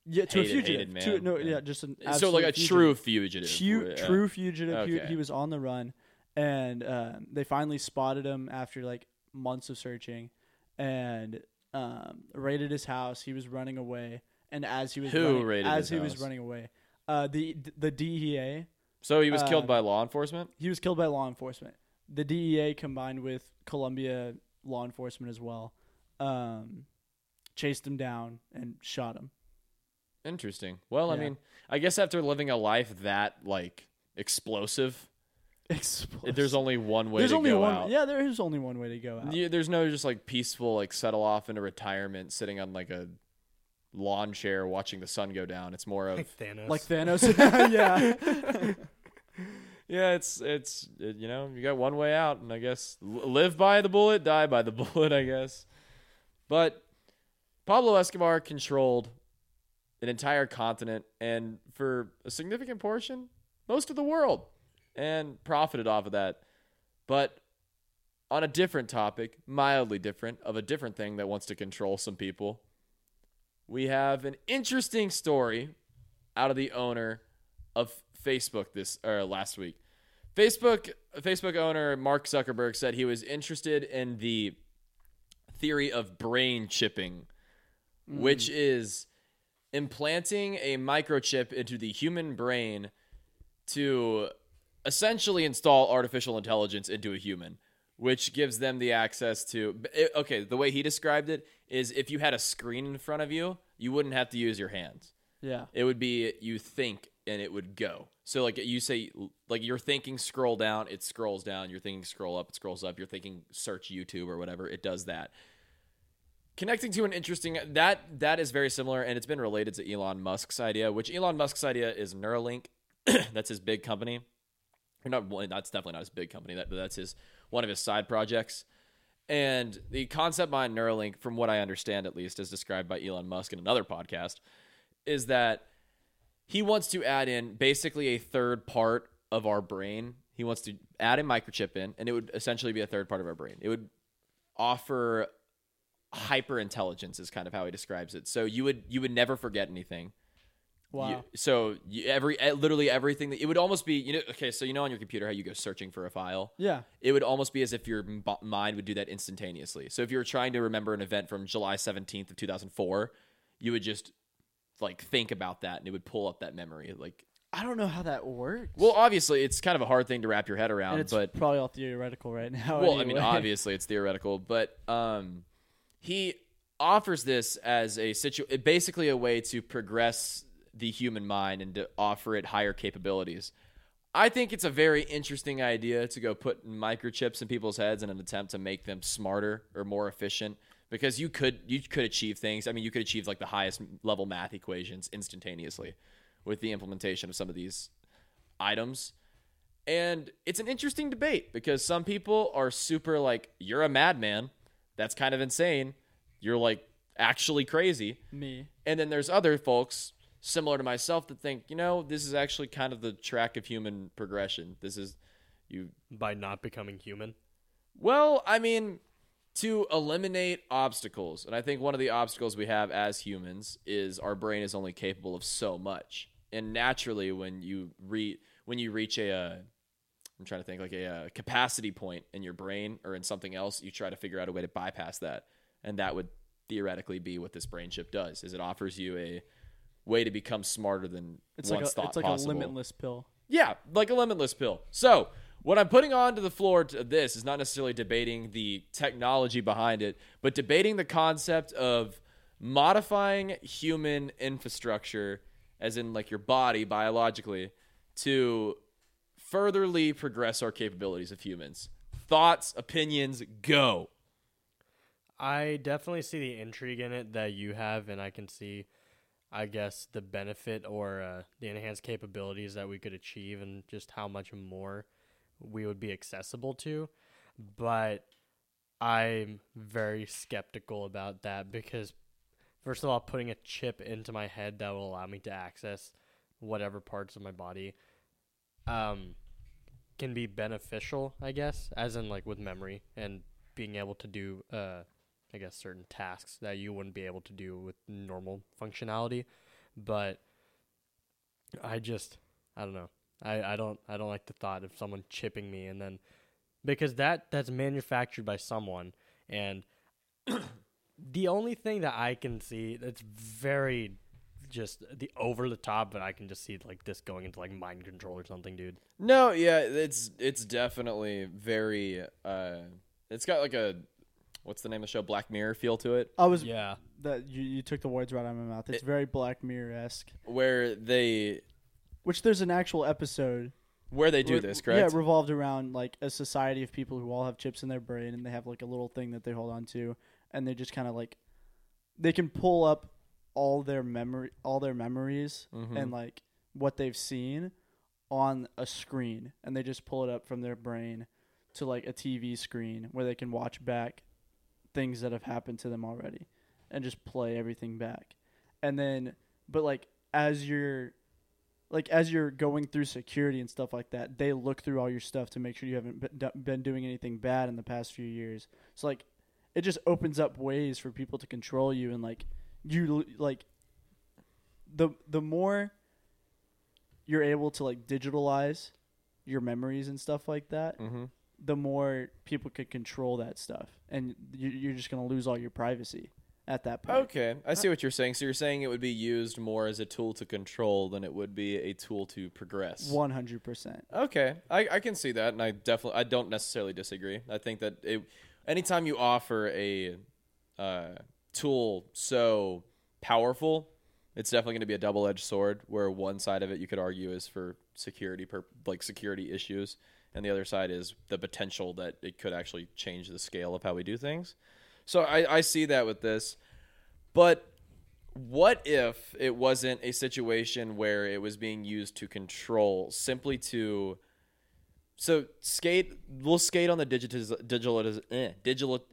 yeah to a fugitive. hated to, no, yeah. yeah, just an so like a fugitive. true fugitive. True, Yeah. true fugitive. He, Okay. he was on the run, and um, they finally spotted him after like months of searching, and um, raided his house. He was running away, and as he was Who running, raided as he was running away, uh, the the DEA. So he was killed uh, by law enforcement. He was killed by law enforcement. The DEA combined with Colombia law enforcement as well, um, chased him down and shot him. Interesting. Well, I Yeah. mean, I guess after living a life that like explosive, Explosive. there's only one way There's to only go one. out. Yeah, there is only one way to go out. Yeah, there's no just like peaceful like settle off into retirement sitting on like a lawn chair watching the sun go down. It's more of Like Thanos. Like Thanos. yeah. yeah, it's it's it, you know you got one way out, and I guess l- live by the bullet, die by the bullet, I guess. But Pablo Escobar controlled an entire continent, and for a significant portion, most of the world, and profited off of that. But on a different topic, mildly different, of a different thing that wants to control some people, we have an interesting story out of the owner of Facebook this or last week. Facebook Facebook owner Mark Zuckerberg said he was interested in the theory of brain chipping, which hmm. is implanting a microchip into the human brain to essentially install artificial intelligence into a human, which gives them the access to. Okay, the way he described it is if you had a screen in front of you, you wouldn't have to use your hands. Yeah. It would be you think and it would go. So like you say, like you're thinking scroll down, it scrolls down. You're thinking scroll up, it scrolls up. You're thinking search YouTube or whatever, it does that. Connecting to an interesting that that is very similar, and it's been related to Elon Musk's idea, which Elon Musk's idea is Neuralink. that's his big company. Or not, well, that's definitely not his big company. That that's his one of his side projects. And the concept behind Neuralink, from what I understand at least, as described by Elon Musk in another podcast, is that he wants to add in basically a third part of our brain. He wants to add a microchip in, and it would essentially be a third part of our brain. It would offer hyper intelligence, is kind of how he describes it. So you would you would never forget anything. Wow. You- so you, every literally everything that it would almost be you know okay so you know on your computer how you go searching for a file yeah. it would almost be as if your mind would do that instantaneously. So if you were trying to remember an event from July 17th of 2004, you would just like think about that and it would pull up that memory. Like, I don't know how that works. well, obviously it's kind of a hard thing to wrap your head around, it's but probably all theoretical right now. well, I mean, obviously it's theoretical, but um, he offers this as a situ, basically a way to progress the human mind and to offer it higher capabilities. I think it's a very interesting idea to go put microchips in people's heads in an attempt to make them smarter or more efficient because you could you could achieve things. I mean, you could achieve like the highest level math equations instantaneously with the implementation of some of these items. And it's an interesting debate because some people are super like you're a madman. That's kind of insane. You're like actually crazy. Me. And then there's other folks similar to myself that think, you know, this is actually kind of the track of human progression. This is you by not becoming human. well, I mean, to eliminate obstacles. And I think one of the obstacles we have as humans is our brain is only capable of so much. And naturally when you re when you reach a uh, I'm trying to think like a uh, capacity point in your brain or in something else, you try to figure out a way to bypass that. And that would theoretically be what this brain chip does is it offers you a way to become smarter than It's like once a, thought it's like possible. a limitless pill. Yeah, like a limitless pill. So, what I'm putting onto the floor to this is not necessarily debating the technology behind it, but debating the concept of modifying human infrastructure, as in like your body biologically, to furtherly progress our capabilities of humans. Thoughts, opinions, go. I definitely see the intrigue in it that you have, and I can see, I guess, the benefit or uh, the enhanced capabilities that we could achieve, and just how much more we would be accessible to. But I'm very skeptical about that because, first of all, putting a chip into my head that will allow me to access whatever parts of my body um, can be beneficial, I guess, as in like with memory and being able to do, uh, I guess, certain tasks that you wouldn't be able to do with normal functionality. But I just, I don't know. I, I don't I don't like the thought of someone chipping me and then because that that's manufactured by someone and the only thing that I can see that's very just the over the top, but I can just see like this going into like mind control or something, dude. No, yeah, it's it's definitely very uh it's got like a what's the name of the show? Black Mirror feel to it. I was Yeah. that you, you took the words right out of my mouth. It's It- very Black Mirror esque. Where they Which there's an actual episode where they do re- this, correct? Yeah, revolved around like a society of people who all have chips in their brain and they have like a little thing that they hold on to and they just kind of like they can pull up all their memory all their memories Mhm. and like what they've seen on a screen and they just pull it up from their brain to like a TV screen where they can watch back things that have happened to them already and just play everything back. And then but like as you're like as you're going through security and stuff like that, they look through all your stuff to make sure you haven't been, been doing anything bad in the past few years. So like it just opens up ways for people to control you and like you like the the more you're able to like digitalize your memories and stuff like that, Mhm. the more people could control that stuff, and you, you're just gonna lose all your privacy at that point. Okay, I see what you're saying. So you're saying it would be used more as a tool to control than it would be a tool to progress. One hundred percent. Okay, I, I can see that, and I definitely I don't necessarily disagree. I think that it, anytime you offer a uh, tool so powerful, it's definitely going to be a double edged sword. Where one side of it you could argue is for security, per, like security issues, and the other side is the potential that it could actually change the scale of how we do things. So I, I see that with this, but what if it wasn't a situation where it was being used to control simply to so skate we'll skate on the digitiz, digital eh, digital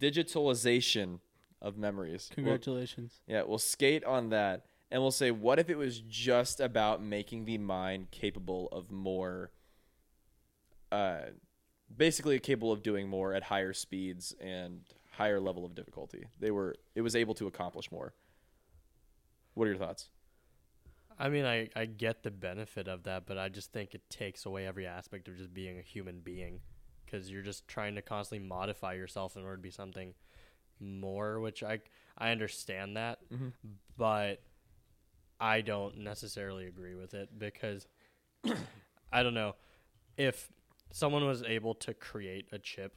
digitalization of memories. We'll- Congratulations. yeah we'll skate on that and we'll say what if it was just about making the mind capable of more uh basically capable of doing more at higher speeds and higher level of difficulty? They were it was able to accomplish more. What are your thoughts? I mean, I, I get the benefit of that, but I just think it takes away every aspect of just being a human being because you're just trying to constantly modify yourself in order to be something more, which I, I understand that, Mhm. but I don't necessarily agree with it because I don't know if someone was able to create a chip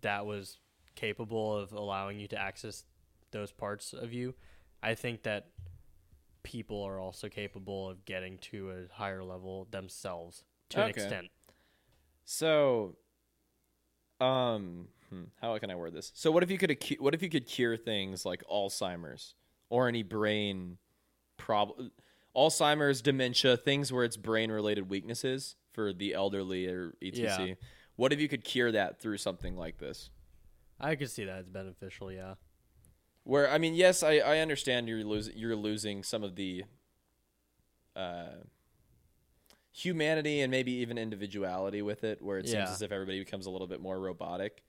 that was capable of allowing you to access those parts of you. I think that people are also capable of getting to a higher level themselves to an extent. So, um, hmm, how can I word this? So, what if you could acu- what if you could cure things like Alzheimer's or any brain problem, Alzheimer's, dementia, things where it's brain related weaknesses for the elderly or etc. Yeah. What if you could cure that through something like this? I could see that as beneficial. Yeah. Where I mean, yes, I, I understand you're losing you're losing some of the uh, humanity and maybe even individuality with it, where it seems Yeah. as if everybody becomes a little bit more robotic.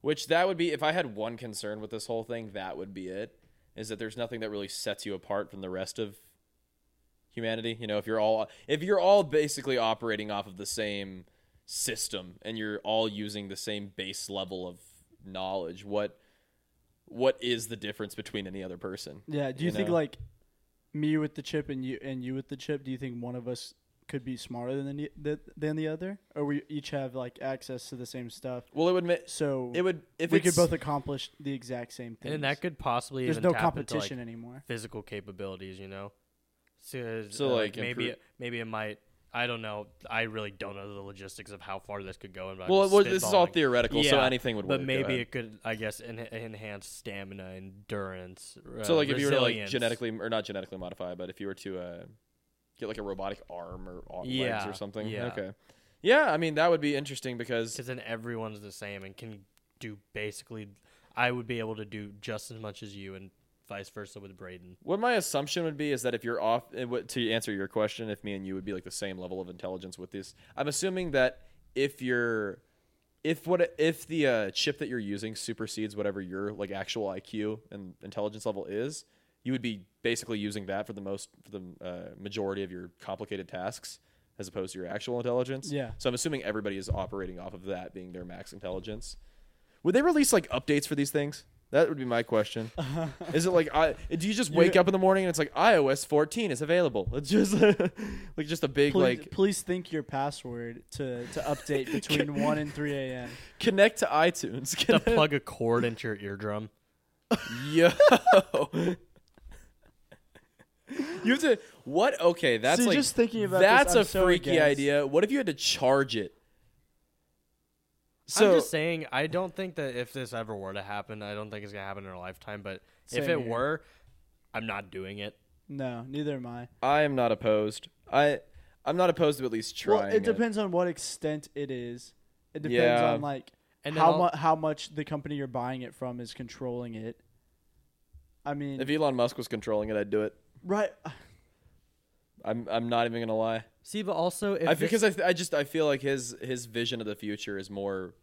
Which that would be if I had one concern with this whole thing, that would be it. Is that there's nothing that really sets you apart from the rest of humanity. You know, if you're all if you're all basically operating off of the same system and you're all using the same base level of knowledge, what what is the difference between any other person? Yeah. Do you, You think know? like me with the chip and you and you with the chip? Do you think one of us could be smarter than the, the than the other, or we each have like access to the same stuff? Well, it would ma- So it would if we could both accomplish the exact same thing. And that could possibly There's even no tap into, like, competition anymore. physical capabilities, you know. So, So, uh, like, maybe improve- maybe it might. I don't know. I really don't know the logistics of how far this could go. And well, it was, this is all theoretical, so anything would work. But Go maybe it could, I guess, en- enhance stamina, endurance. Uh, so like if you were to like genetically or not genetically modify, but if you were to uh, get like a robotic arm or ar- legs Yeah, or something, yeah. okay, yeah, I mean that would be interesting because because then everyone's the same and can do basically. I would be able to do just as much as you, and vice versa with Braden. What my assumption would be is that if you're off, eh, to answer your question, if me and you would be like the same level of intelligence with this, I'm assuming that if you're, if what if the uh, chip that you're using supersedes whatever your like actual IQ and intelligence level is, you would be basically using that for the most for the uh, majority of your complicated tasks as opposed to your actual intelligence. Yeah. So I'm assuming everybody is operating off of that being their max intelligence. Would they release like updates for these things? That would be my question. is it like I? Do you just You- wake up in the morning and it's like iOS 14 is available? It's just like just a big Please, like please think your password to, to update between 1 and 3 a.m. connect to iTunes. to plug a cord into your eardrum. Yo. you have to what? Okay, that's See, like just thinking about that's this, a so freaky against- idea. What if you had to charge it? So I'm just saying, I don't think that if this ever were to happen, I don't think it's gonna happen in our lifetime. But if it here. were, I'm not doing it. No, neither am I. I am not opposed. I I'm not opposed to at least trying. well, it depends on what extent it is. It depends Yeah. on like And how I'll- much how much the company you're buying it from is controlling it. I mean, If Elon Musk was controlling it, I'd do it. Right? I'm I'm not even gonna lie. See, but also if I, this- because I, th- I just I feel like his his vision of the future is more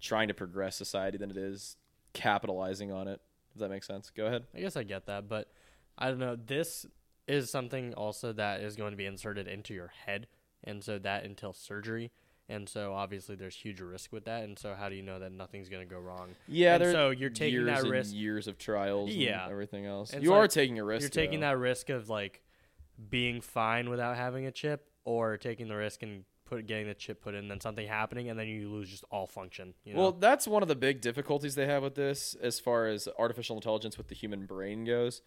trying to progress society than it is capitalizing on it. Does that make sense? Go ahead. I guess I get that, but I don't know. This is something also that is going to be inserted into your head, and so that entails surgery. And so obviously there's huge risk with that. And so how do you know that nothing's going to go wrong? Yeah, And so you're taking years that risk. years of trials, Yeah. and everything else. And you so are taking a risk. You're taking though. that risk of like being fine without having a chip, or taking the risk and put getting the chip put in, then something happening, and then you lose just all function. You know? Well, that's one of the big difficulties they have with this, as far as artificial intelligence with the human brain goes,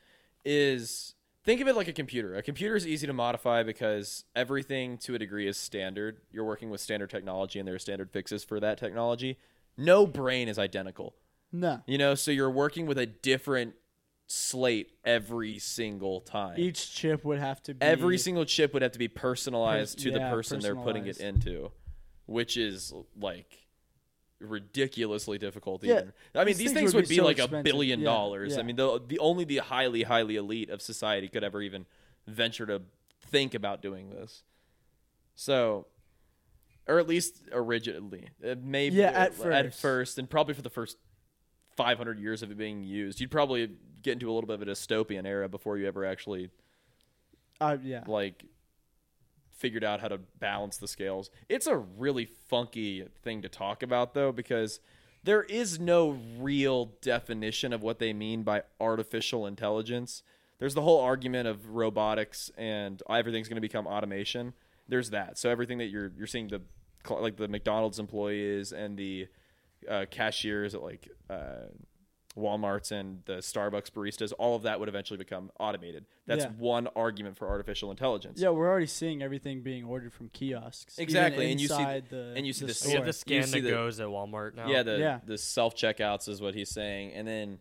is think of it like a computer. A computer is easy to modify because everything to a degree is standard. You're working with standard technology, and there are standard fixes for that technology. No brain is identical. No. You know, so you're working with a different slate every single time. Each chip would have to be every single chip would have to be personalized Pers- to the person they're putting it into, which is like ridiculously difficult. Yeah, even. I mean, these these things things would be so like a billion Yeah, dollars. I mean, the the only the highly highly elite of society could ever even venture to think about doing this. So, or at least originally, uh, maybe Yeah, at at first. first, and probably for the first 500 years of it being used, you'd probably get into a little bit of a dystopian era before you ever actually Uh, yeah. like figured out how to balance the scales. It's a really funky thing to talk about though because there is no real definition of what they mean by artificial intelligence. There's the whole argument of robotics and everything's going to become automation. There's that. So everything that you're you're seeing the like the McDonald's employees and the uh, cashiers at like uh, Walmart's and the Starbucks baristas, all of that would eventually become automated. That's Yeah. one argument for artificial intelligence. Yeah, we're already seeing everything being ordered from kiosks. Exactly, and you see- inside the and you see the store. We the scan see that the- goes at Walmart now. Yeah, the Yeah. the self checkouts is what he's saying, and then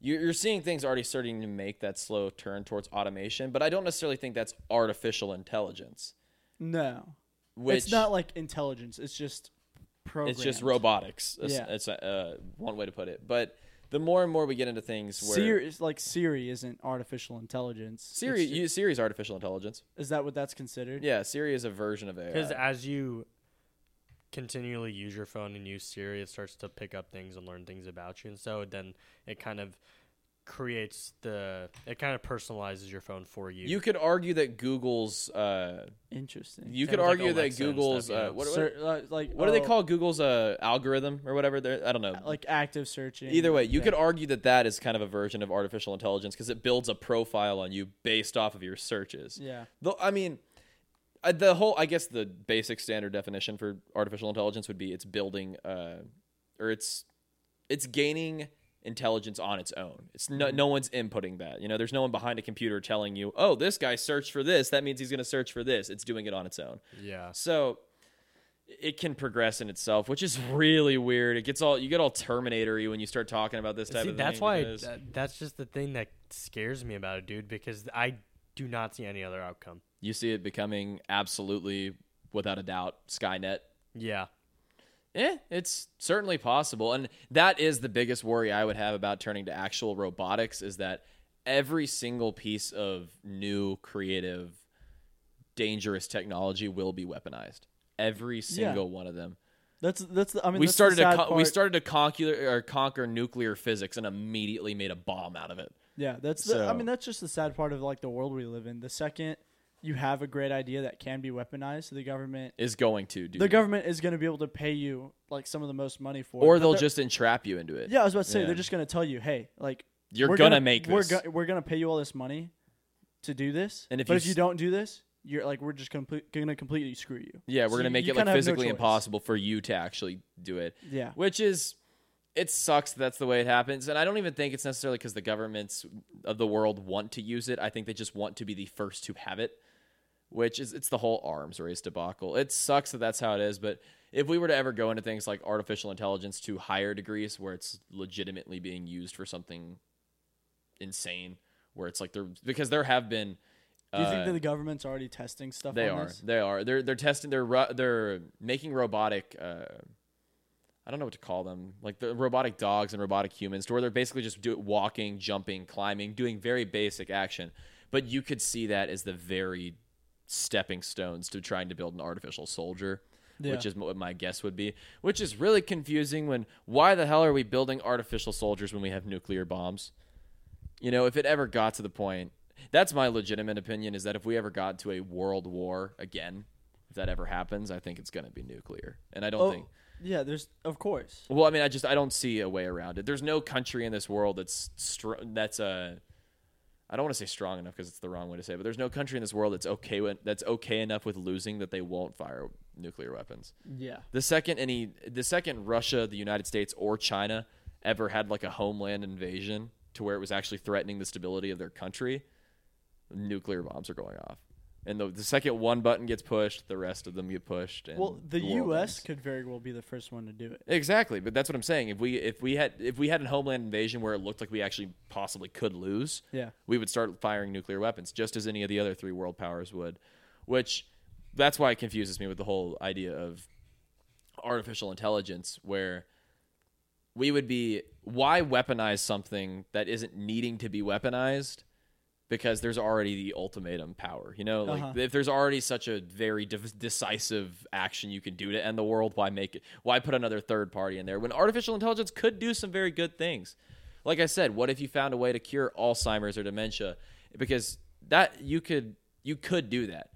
you're, you're seeing things already starting to make that slow turn towards automation. But I don't necessarily think that's artificial intelligence. no, Which it's not like intelligence. It's just programmed. it's just robotics. It's, Yeah. it's uh, one way to put it. But the more and more we get into things where Siri is like Siri isn't artificial intelligence. Siri, It's you, Siri's artificial intelligence. is that what that's considered? Yeah, Siri is a version of AI. Because as you continually use your phone and use Siri, it starts to pick up things and learn things about you, and so then it kind of creates the it kind of personalizes your phone for you. you could argue that Google's uh, Interesting. you Same could with, like, argue that Alexa and Google's stuff, you uh, know. what, what, Cer- like what do they oh, call Google's uh, algorithm or whatever? They're, I don't know. Like active searching. Either way, you Yeah. could argue that that is kind of a version of artificial intelligence because it builds a profile on you based off of your searches. Yeah. Though I mean, uh, the whole I guess the basic standard definition for artificial intelligence would be it's building, uh, or it's it's gaining intelligence on its own. It's no mm-hmm. no one's inputting that. You know, there's no one behind a computer telling you, oh, this guy searched for this. That means he's going to search for this. It's doing it on its own. yeah. So it can progress in itself, which is really weird. It gets all you get all Terminatory when you start talking about this type See, of that's thing. why that, that's just the thing that scares me about it, dude. Because I do not see any other outcome. you see it becoming absolutely, without a doubt, Skynet. Yeah. Eh, it's certainly possible, and that is the biggest worry I would have about turning to actual robotics is that every single piece of new, creative, dangerous technology will be weaponized. Every single one of them. That's that's. The, I mean, we started to con- we started to conquer or conquer nuclear physics and immediately made a bomb out of it. Yeah, that's. The, I mean, that's just the sad part of like the world we live in. The second you have a great idea that can be weaponized, so the government Is going to do the government is going to be able to pay you like some of the most money for it. or they'll just entrap you into it. Yeah, I was about to say Yeah. they're just going to tell you, hey, like You're we're gonna, make we're this. go- we're going to pay you all this money to do this. And if but you if you don't do this, you're like we're just complete, going to completely screw you. yeah, we're So gonna make you it like kinda no physically impossible for you to actually do it. Yeah. which is it sucks that that's the way it happens and i don't even think it's necessarily because the governments of the world want to use it i think they just want to be the first to have it which is it's the whole arms race debacle it sucks that that's how it is but if we were to ever go into things like artificial intelligence to higher degrees where it's legitimately being used for something insane where it's like they're because there have been Do you uh, think that the government's already testing stuff they on are. this? They are. They're they're testing. They're they're making robotic. Uh, I don't know what to call them. Like the robotic dogs and robotic humans, to where they're basically just do walking, jumping, climbing, doing very basic action. But you could see that as the very stepping stones to trying to build an artificial soldier. Yeah. Which is what my guess would be, which is really confusing. When why the hell are we building artificial soldiers when we have nuclear bombs? You know, if it ever got to the point, that's my legitimate opinion is that if we ever got to a world war again, if that ever happens, I think it's going to be nuclear. And I don't Oh, think yeah, there's of course. well, I mean, I just I don't see a way around it. There's no country in this world that's str- that's uh, I don't want to say strong enough because it's the wrong way to say, it, but there's no country in this world that's okay with, that's okay enough with losing that they won't fire nuclear weapons. Yeah. The second any the second Russia, the United States, or China ever had like a homeland invasion to where it was actually threatening the stability of their country, nuclear bombs are going off. And the, the second one button gets pushed, the rest of them get pushed. And Well, the world U.S. ends. could very well be the first one to do it. Exactly, but that's what I'm saying. If we if we had if we had a homeland invasion where it looked like we actually possibly could lose, Yeah. we would start firing nuclear weapons, just as any of the other three world powers would. Which that's why it confuses me with the whole idea of artificial intelligence, where we would be why weaponize something that isn't needing to be weaponized because there's already the ultimatum power. You know, like Uh-huh. if there's already such a very de- decisive action you can do to end the world, why make it? Why put another third party in there when artificial intelligence could do some very good things? Like I said, what if you found a way to cure Alzheimer's or dementia? Because that you could you could do that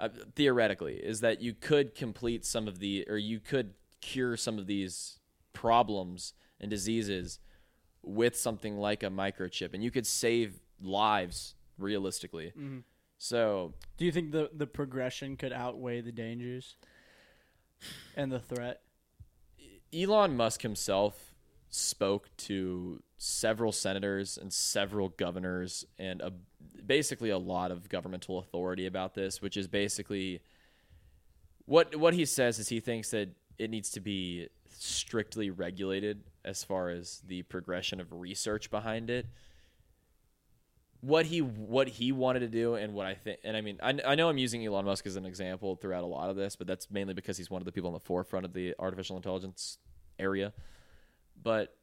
uh, theoretically is that you could complete some of the or you could cure some of these problems and diseases with something like a microchip and you could save lives realistically Mm-hmm. so Do you think the the progression could outweigh the dangers and the threat? elon musk himself spoke to several senators and several governors and a, basically a lot of governmental authority about this, which is basically what what he says is he thinks that it needs to be strictly regulated as far as the progression of research behind it. What he what he wanted to do and what I think and I mean I, I know I'm using Elon Musk as an example throughout a lot of this, but that's mainly because he's one of the people on the forefront of the artificial intelligence area. But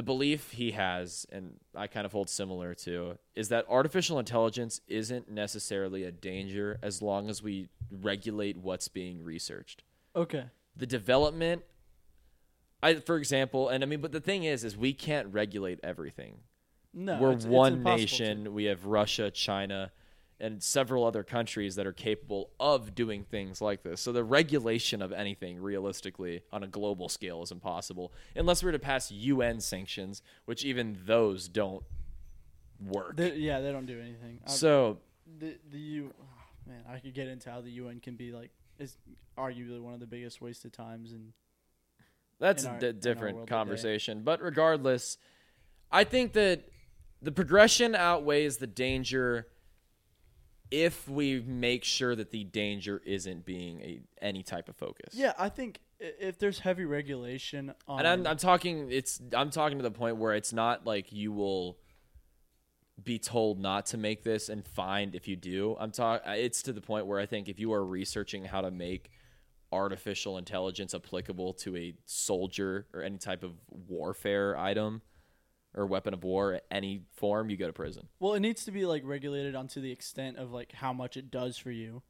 the belief he has, and I kind of hold similar to, is that artificial intelligence isn't necessarily a danger as long as we regulate what's being researched. Okay. The development, I, for example, and I mean, but the thing is, is we can't regulate everything. No, We're it's- it's one to. nation. We have Russia, China, and several other countries that are capable of doing things like this. So the regulation of anything realistically on a global scale is impossible unless we're to pass UN sanctions, which even those don't work. They- yeah, they don't do anything. I- so the the U, oh, man, I could get into how the UN can be like is arguably one of the biggest wasted times and That's a our- di- different today. conversation. But regardless, I think that the progression outweighs the danger if we make sure that the danger isn't being a any type of focus. yeah, I think if there's heavy regulation on And I'm, I'm talking it's I'm talking to the point where it's not like you will be told not to make this and fined if you do. I'm talking it's to the point where I think if you are researching how to make artificial intelligence applicable to a soldier or any type of warfare item or weapon of war any form, you go to prison. well, it needs to be like regulated onto the extent of like how much it does for you,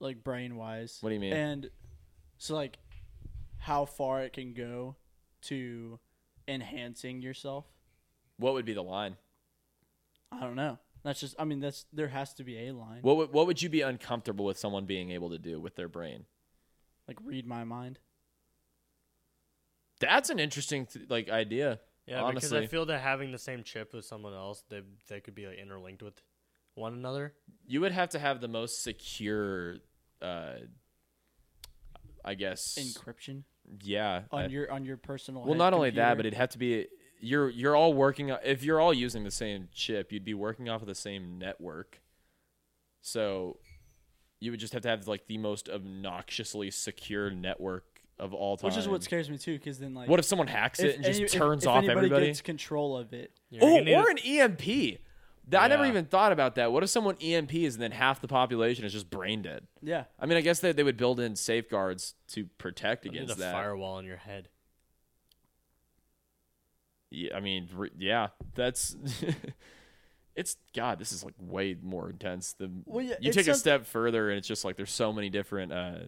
like brain wise. What do you mean? And so like how far it can go to enhancing yourself. What would be the line? I don't know. That's just. I mean, that's there has to be a line. What would, what would you be uncomfortable with someone being able to do with their brain? like read my mind. That's an interesting th- like idea. Yeah, because. I feel that having the same chip with someone else, they they could be like interlinked with one another. You would have to have the most secure, uh, I guess. Encryption yeah. on I- your on your personal. well, head not only that, but it'd have to be you're you're all working. If you're all using the same chip, you'd be working off of the same network. So, you would just have to have like the most obnoxiously secure network of all time. which is what scares me too. Because then like, What if someone hacks it and just any- if- turns if off anybody everybody? Gets control of it. You're Oh, or an EMP. That, I never even thought about that. What if someone EMPs and then half the population is just brain dead? Yeah, I mean, I guess they, they would build in safeguards to protect you need against a that. firewall in your head. Yeah, I mean, re- yeah, that's. it's God. This is like way more intense than Well, yeah, you take a step further, and it's just like there's so many different uh,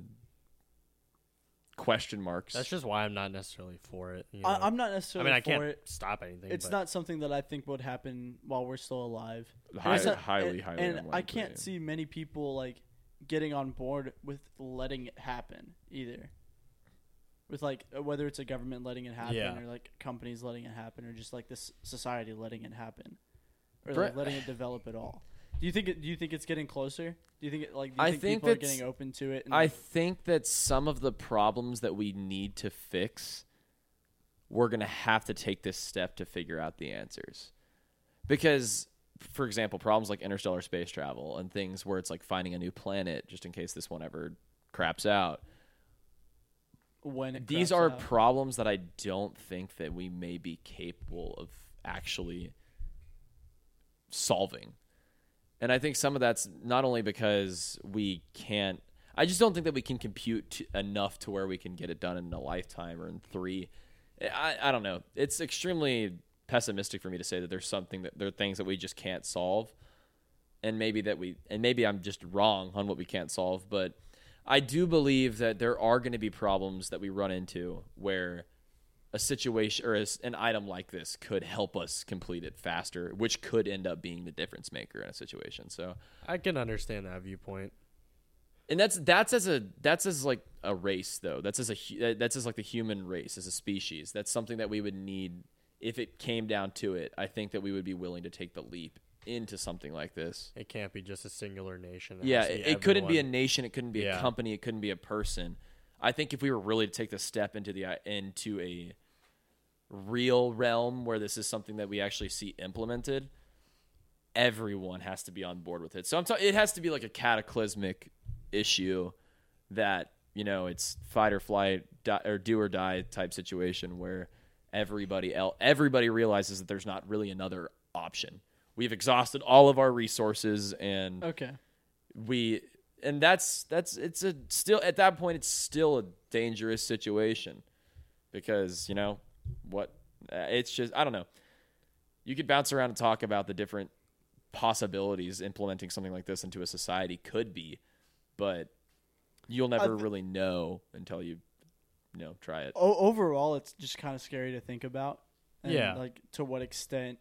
question marks. That's just why I'm not necessarily for it. You know? I, I'm not necessarily. I mean, I for can't it. stop anything. It's but not something that I think would happen while we're still alive. And Hi- it's not- highly, and, highly And I can't see many people like getting on board with letting it happen either. With like uh, whether it's a government letting it happen Yeah. or like companies letting it happen or just like this society letting it happen or Brett- like letting it develop at all. Do you think it, do you think it's getting closer? Do you think it like do you I think, think people are getting open to it? I like, think that some of the problems that we need to fix, we're going to have to take this step to figure out the answers. Because, for example, problems like interstellar space travel and things where it's like finding a new planet just in case this one ever craps out. when These are out. problems that I don't think that we may be capable of actually solving. And I think some of that's not only because we can't I just don't think that we can compute t- enough to where we can get it done in a lifetime or in 3. I I don't know. It's extremely pessimistic for me to say that there's something that there are things that we just can't solve. And maybe that we and maybe I'm just wrong on what we can't solve, but I do believe that there are going to be problems that we run into where a situation or a an item like this could help us complete it faster, which could end up being the difference maker in a situation. So, I can understand that viewpoint. and that's that's as a that's as like a race though. That's as a hu- that's as like the human race as a species. That's something that we would need if it came down to it. I think that we would be willing to take the leap into something like this. It can't be just a singular nation. It Yeah, has to be it, it couldn't be a nation. It couldn't be a company. It couldn't be a person. I think if we were really to take the step into the into a real realm where this is something that we actually see implemented, everyone has to be on board with it. So I'm ta- it has to be like a cataclysmic issue that you know it's fight or flight die, or do or die type situation where everybody el- everybody realizes that there's not really another option. We've exhausted all of our resources and Okay. we and that's that's it's a still at that point it's still a dangerous situation because you know what uh, it's just I don't know. You could bounce around and talk about the different possibilities implementing something like this into a society could be, but you'll never th- really know until you you know try it. O- overall, it's just kind of scary to think about. And Yeah. Like to what extent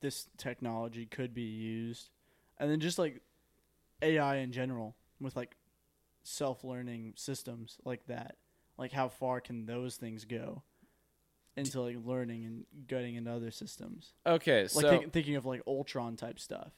this technology could be used, and then just like AI in general with like self-learning systems like that. Like how far can those things go into like learning and getting into other systems? Okay, Like so think, thinking of like Ultron type stuff.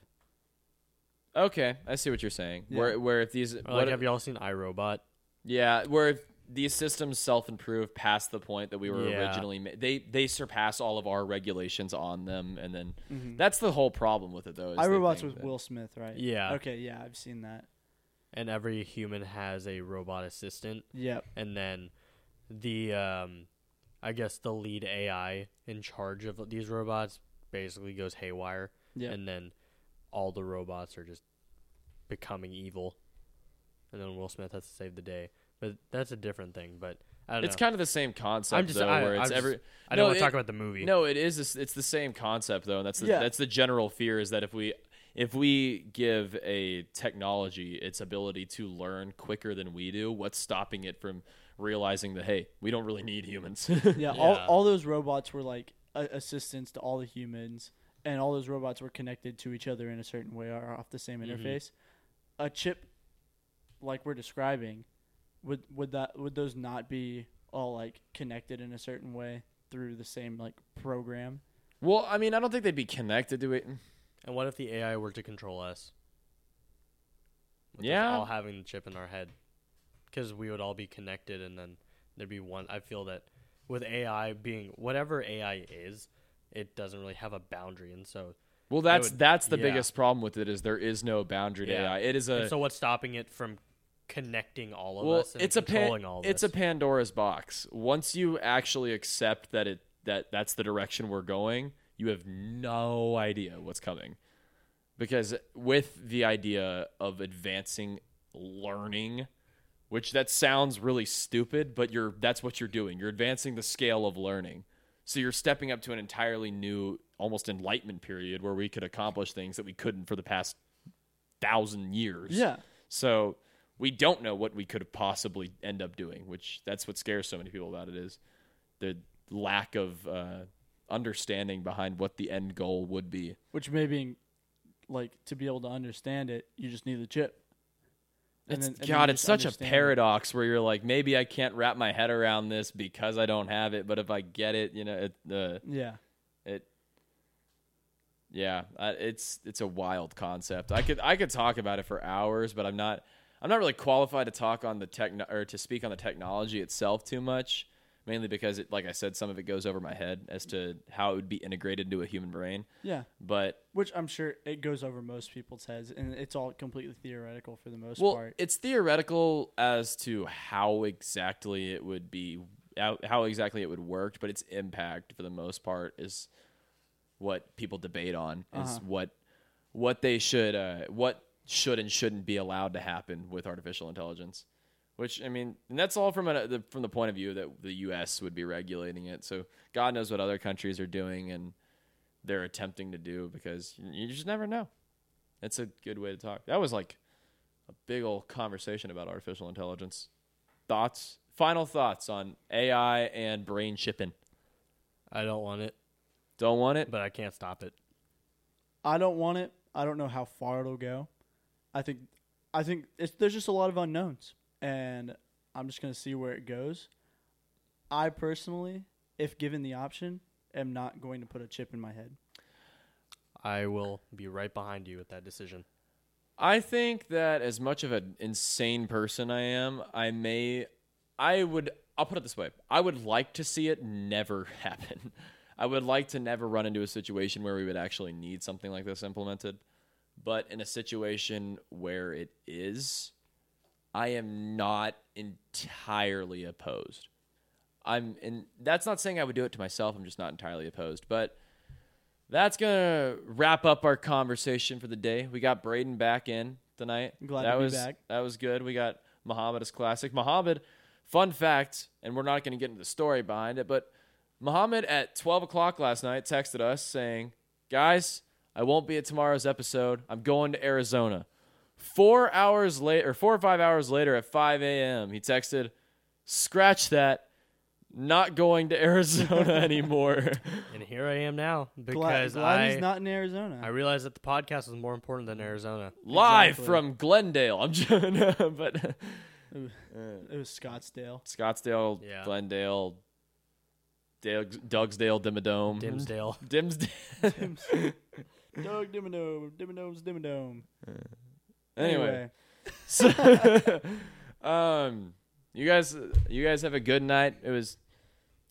okay, I see what you're saying. Yeah. Where where if these Or, what like, if- have y'all seen I, Robot? Yeah, where if these systems self-improve past the point that we were Yeah. originally ma- they they surpass all of our regulations on them and then Mm-hmm. that's the whole problem with it though. is they iRobots think with that- Will Smith, right? Yeah. Okay, yeah, I've seen that. And every human has a robot assistant, Yep. and then the um, I guess the lead AI in charge of these robots basically goes haywire, Yeah. and then all the robots are just becoming evil, and then Will Smith has to save the day. But that's a different thing. But I don't It's know. kind of the same concept I'm just though, I, where I'm it's just- every I don't want it- to talk about the movie. No, it is this- it's the same concept though, and that's the, Yeah. that's the general fear is that if we if we give a technology its ability to learn quicker than we do, what's stopping it from realizing that hey, we don't really need humans? Yeah, all Yeah. all those robots were like a- assistants to all the humans, and all those robots were connected to each other in a certain way or off the same Mhm. interface. A chip, like we're describing, would would that would those not be all like connected in a certain way through the same like program? well, I mean, I don't think they'd be connected to it. And what if the AI were to control us? With us Yeah. all having the chip in our head, because we would all be connected, and then there'd be one. I feel that with AI being whatever AI is, it doesn't really have a boundary, and so Well, that's would- that's the yeah. biggest problem with it is there is no boundary to Yeah. AI. It is a and so what's stopping it from connecting all of well, us and it's a controlling pan, all of it's a Pandora's box. Once you actually accept that it that that's the direction we're going, you have no idea what's coming. Because with the idea of advancing learning, which that sounds really stupid, but you're that's what you're doing. You're advancing the scale of learning. So you're stepping up to an entirely new almost enlightenment period where we could accomplish things that we couldn't for the past thousand years. Yeah, So we don't know what we could possibly end up doing, which that's what scares so many people about it is the lack of uh, understanding behind what the end goal would be. which maybe like to be able to understand it, you just need the chip. And It's then- God, it's such a it. paradox where you're like, maybe I can't wrap my head around this because I don't have it, but if I get it, you know, it, uh, Yeah, it, yeah, uh, it's it's a wild concept. I could I could talk about it for hours, but I'm not I'm not really qualified to talk on the tech or to speak on the technology itself too much. Mainly because it, like I said, some of it goes over my head as to how it would be integrated into a human brain. yeah. But Which I'm sure it goes over most people's heads, and it's all completely theoretical for the most well, part. it's theoretical as to how exactly it would be, how, how exactly it would work, but its impact for the most part is what people debate on. Is Uh-huh. what what they should, uh, what should and shouldn't be allowed to happen with artificial intelligence. Which I mean, and that's all from a, the, from the point of view that the U.S. would be regulating it. So God knows what other countries are doing and they're attempting to do because you just never know. It's a good way to talk. That was like a big old conversation about artificial intelligence. Thoughts? Final thoughts on AI and brain chipping. I don't want it, Don't want it? but I can't stop it. I don't want it. I don't know how far it'll go. I think I think it's, there's just a lot of unknowns, and I'm just gonna see where it goes. I personally, if given the option, am not going to put a chip in my head. I will be right behind you with that decision. I think that as much of an insane person I am, I may, I would I'll put it this way: I would like to see it never happen. I would like to never run into a situation where we would actually need something like this implemented. But in a situation where it is, I am not entirely opposed. I'm and that's not saying I would do it to myself. I'm just not entirely opposed. But that's gonna wrap up our conversation for the day. We got Braden back in tonight. Glad that to be was back. that was good. We got Muhammad as classic. Muhammad, fun fact, and we're not gonna get into the story behind it, but Muhammad at 12 o'clock last night texted us saying, "Guys, I won't be at tomorrow's episode. I'm going to Arizona." Four hours later, or four or five hours later, at 5 a.m., he texted, "Scratch that." Not going to Arizona anymore. And here I am now Glad, because glad I he's not in Arizona. I realized that the podcast was more important than Arizona. Live Exactly. from Glendale. I'm just, but uh, it was Scottsdale. Scottsdale, Yeah. Glendale, Doug's, Dougsdale, Dimmadome, Dimmsdale. Dimmsdale. Doug Dimmadome, Dimmadome's Dimmadome. Uh, anyway, so, um, you guys, you guys have a good night. It was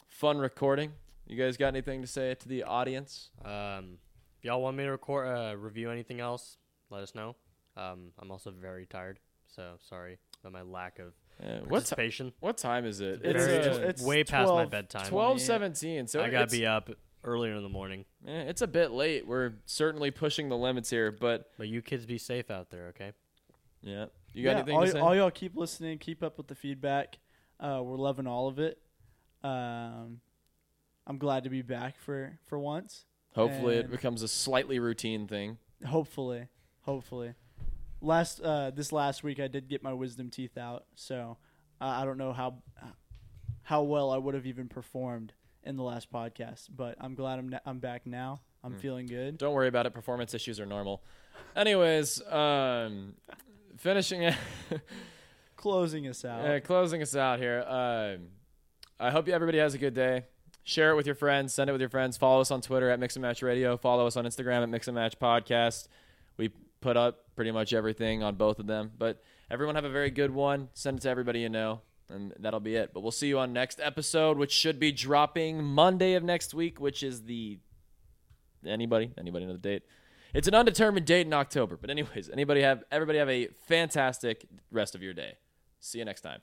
fun recording. You guys got anything to say to the audience? Um, if y'all want me to record, uh, review anything else, let us know. Um, I'm also very tired, so sorry about my lack of Uh, what ti- participation. what time is it? It's, Very- It's, uh, it's way past my 12 bedtime. twelve seventeen. So I gotta be up earlier in the morning. eh, it's a bit late. We're certainly pushing the limits here, but But you kids be safe out there, okay? yeah. You got yeah, anything all, to say? all y'all keep listening. Keep up with the feedback. Uh, we're loving all of it. Um, I'm glad to be back for for once. Hopefully, it and- becomes a slightly routine thing. Hopefully, hopefully. Last uh, this last week, I did get my wisdom teeth out, so uh, I don't know how how well I would have even performed in the last podcast. But I'm glad I'm na- I'm back now. I'm Hmm. feeling good. Don't worry about it. Performance issues are normal. Anyways, um, finishing it, Closing us out. uh, closing us out here. Um, I hope you, everybody has a good day. Share it with your friends. Send it with your friends. Follow us on Twitter at Mix and Match Radio. Follow us on Instagram at Mix and Match Podcast. We put up pretty much everything on both of them. But everyone have a very good one. Send it to everybody you know, and that'll be it. But we'll see you on next episode, which should be dropping Monday of next week, which is the anybody anybody know the date. It's an undetermined date in October. But anyways, anybody have everybody have a fantastic rest of your day. See you next time.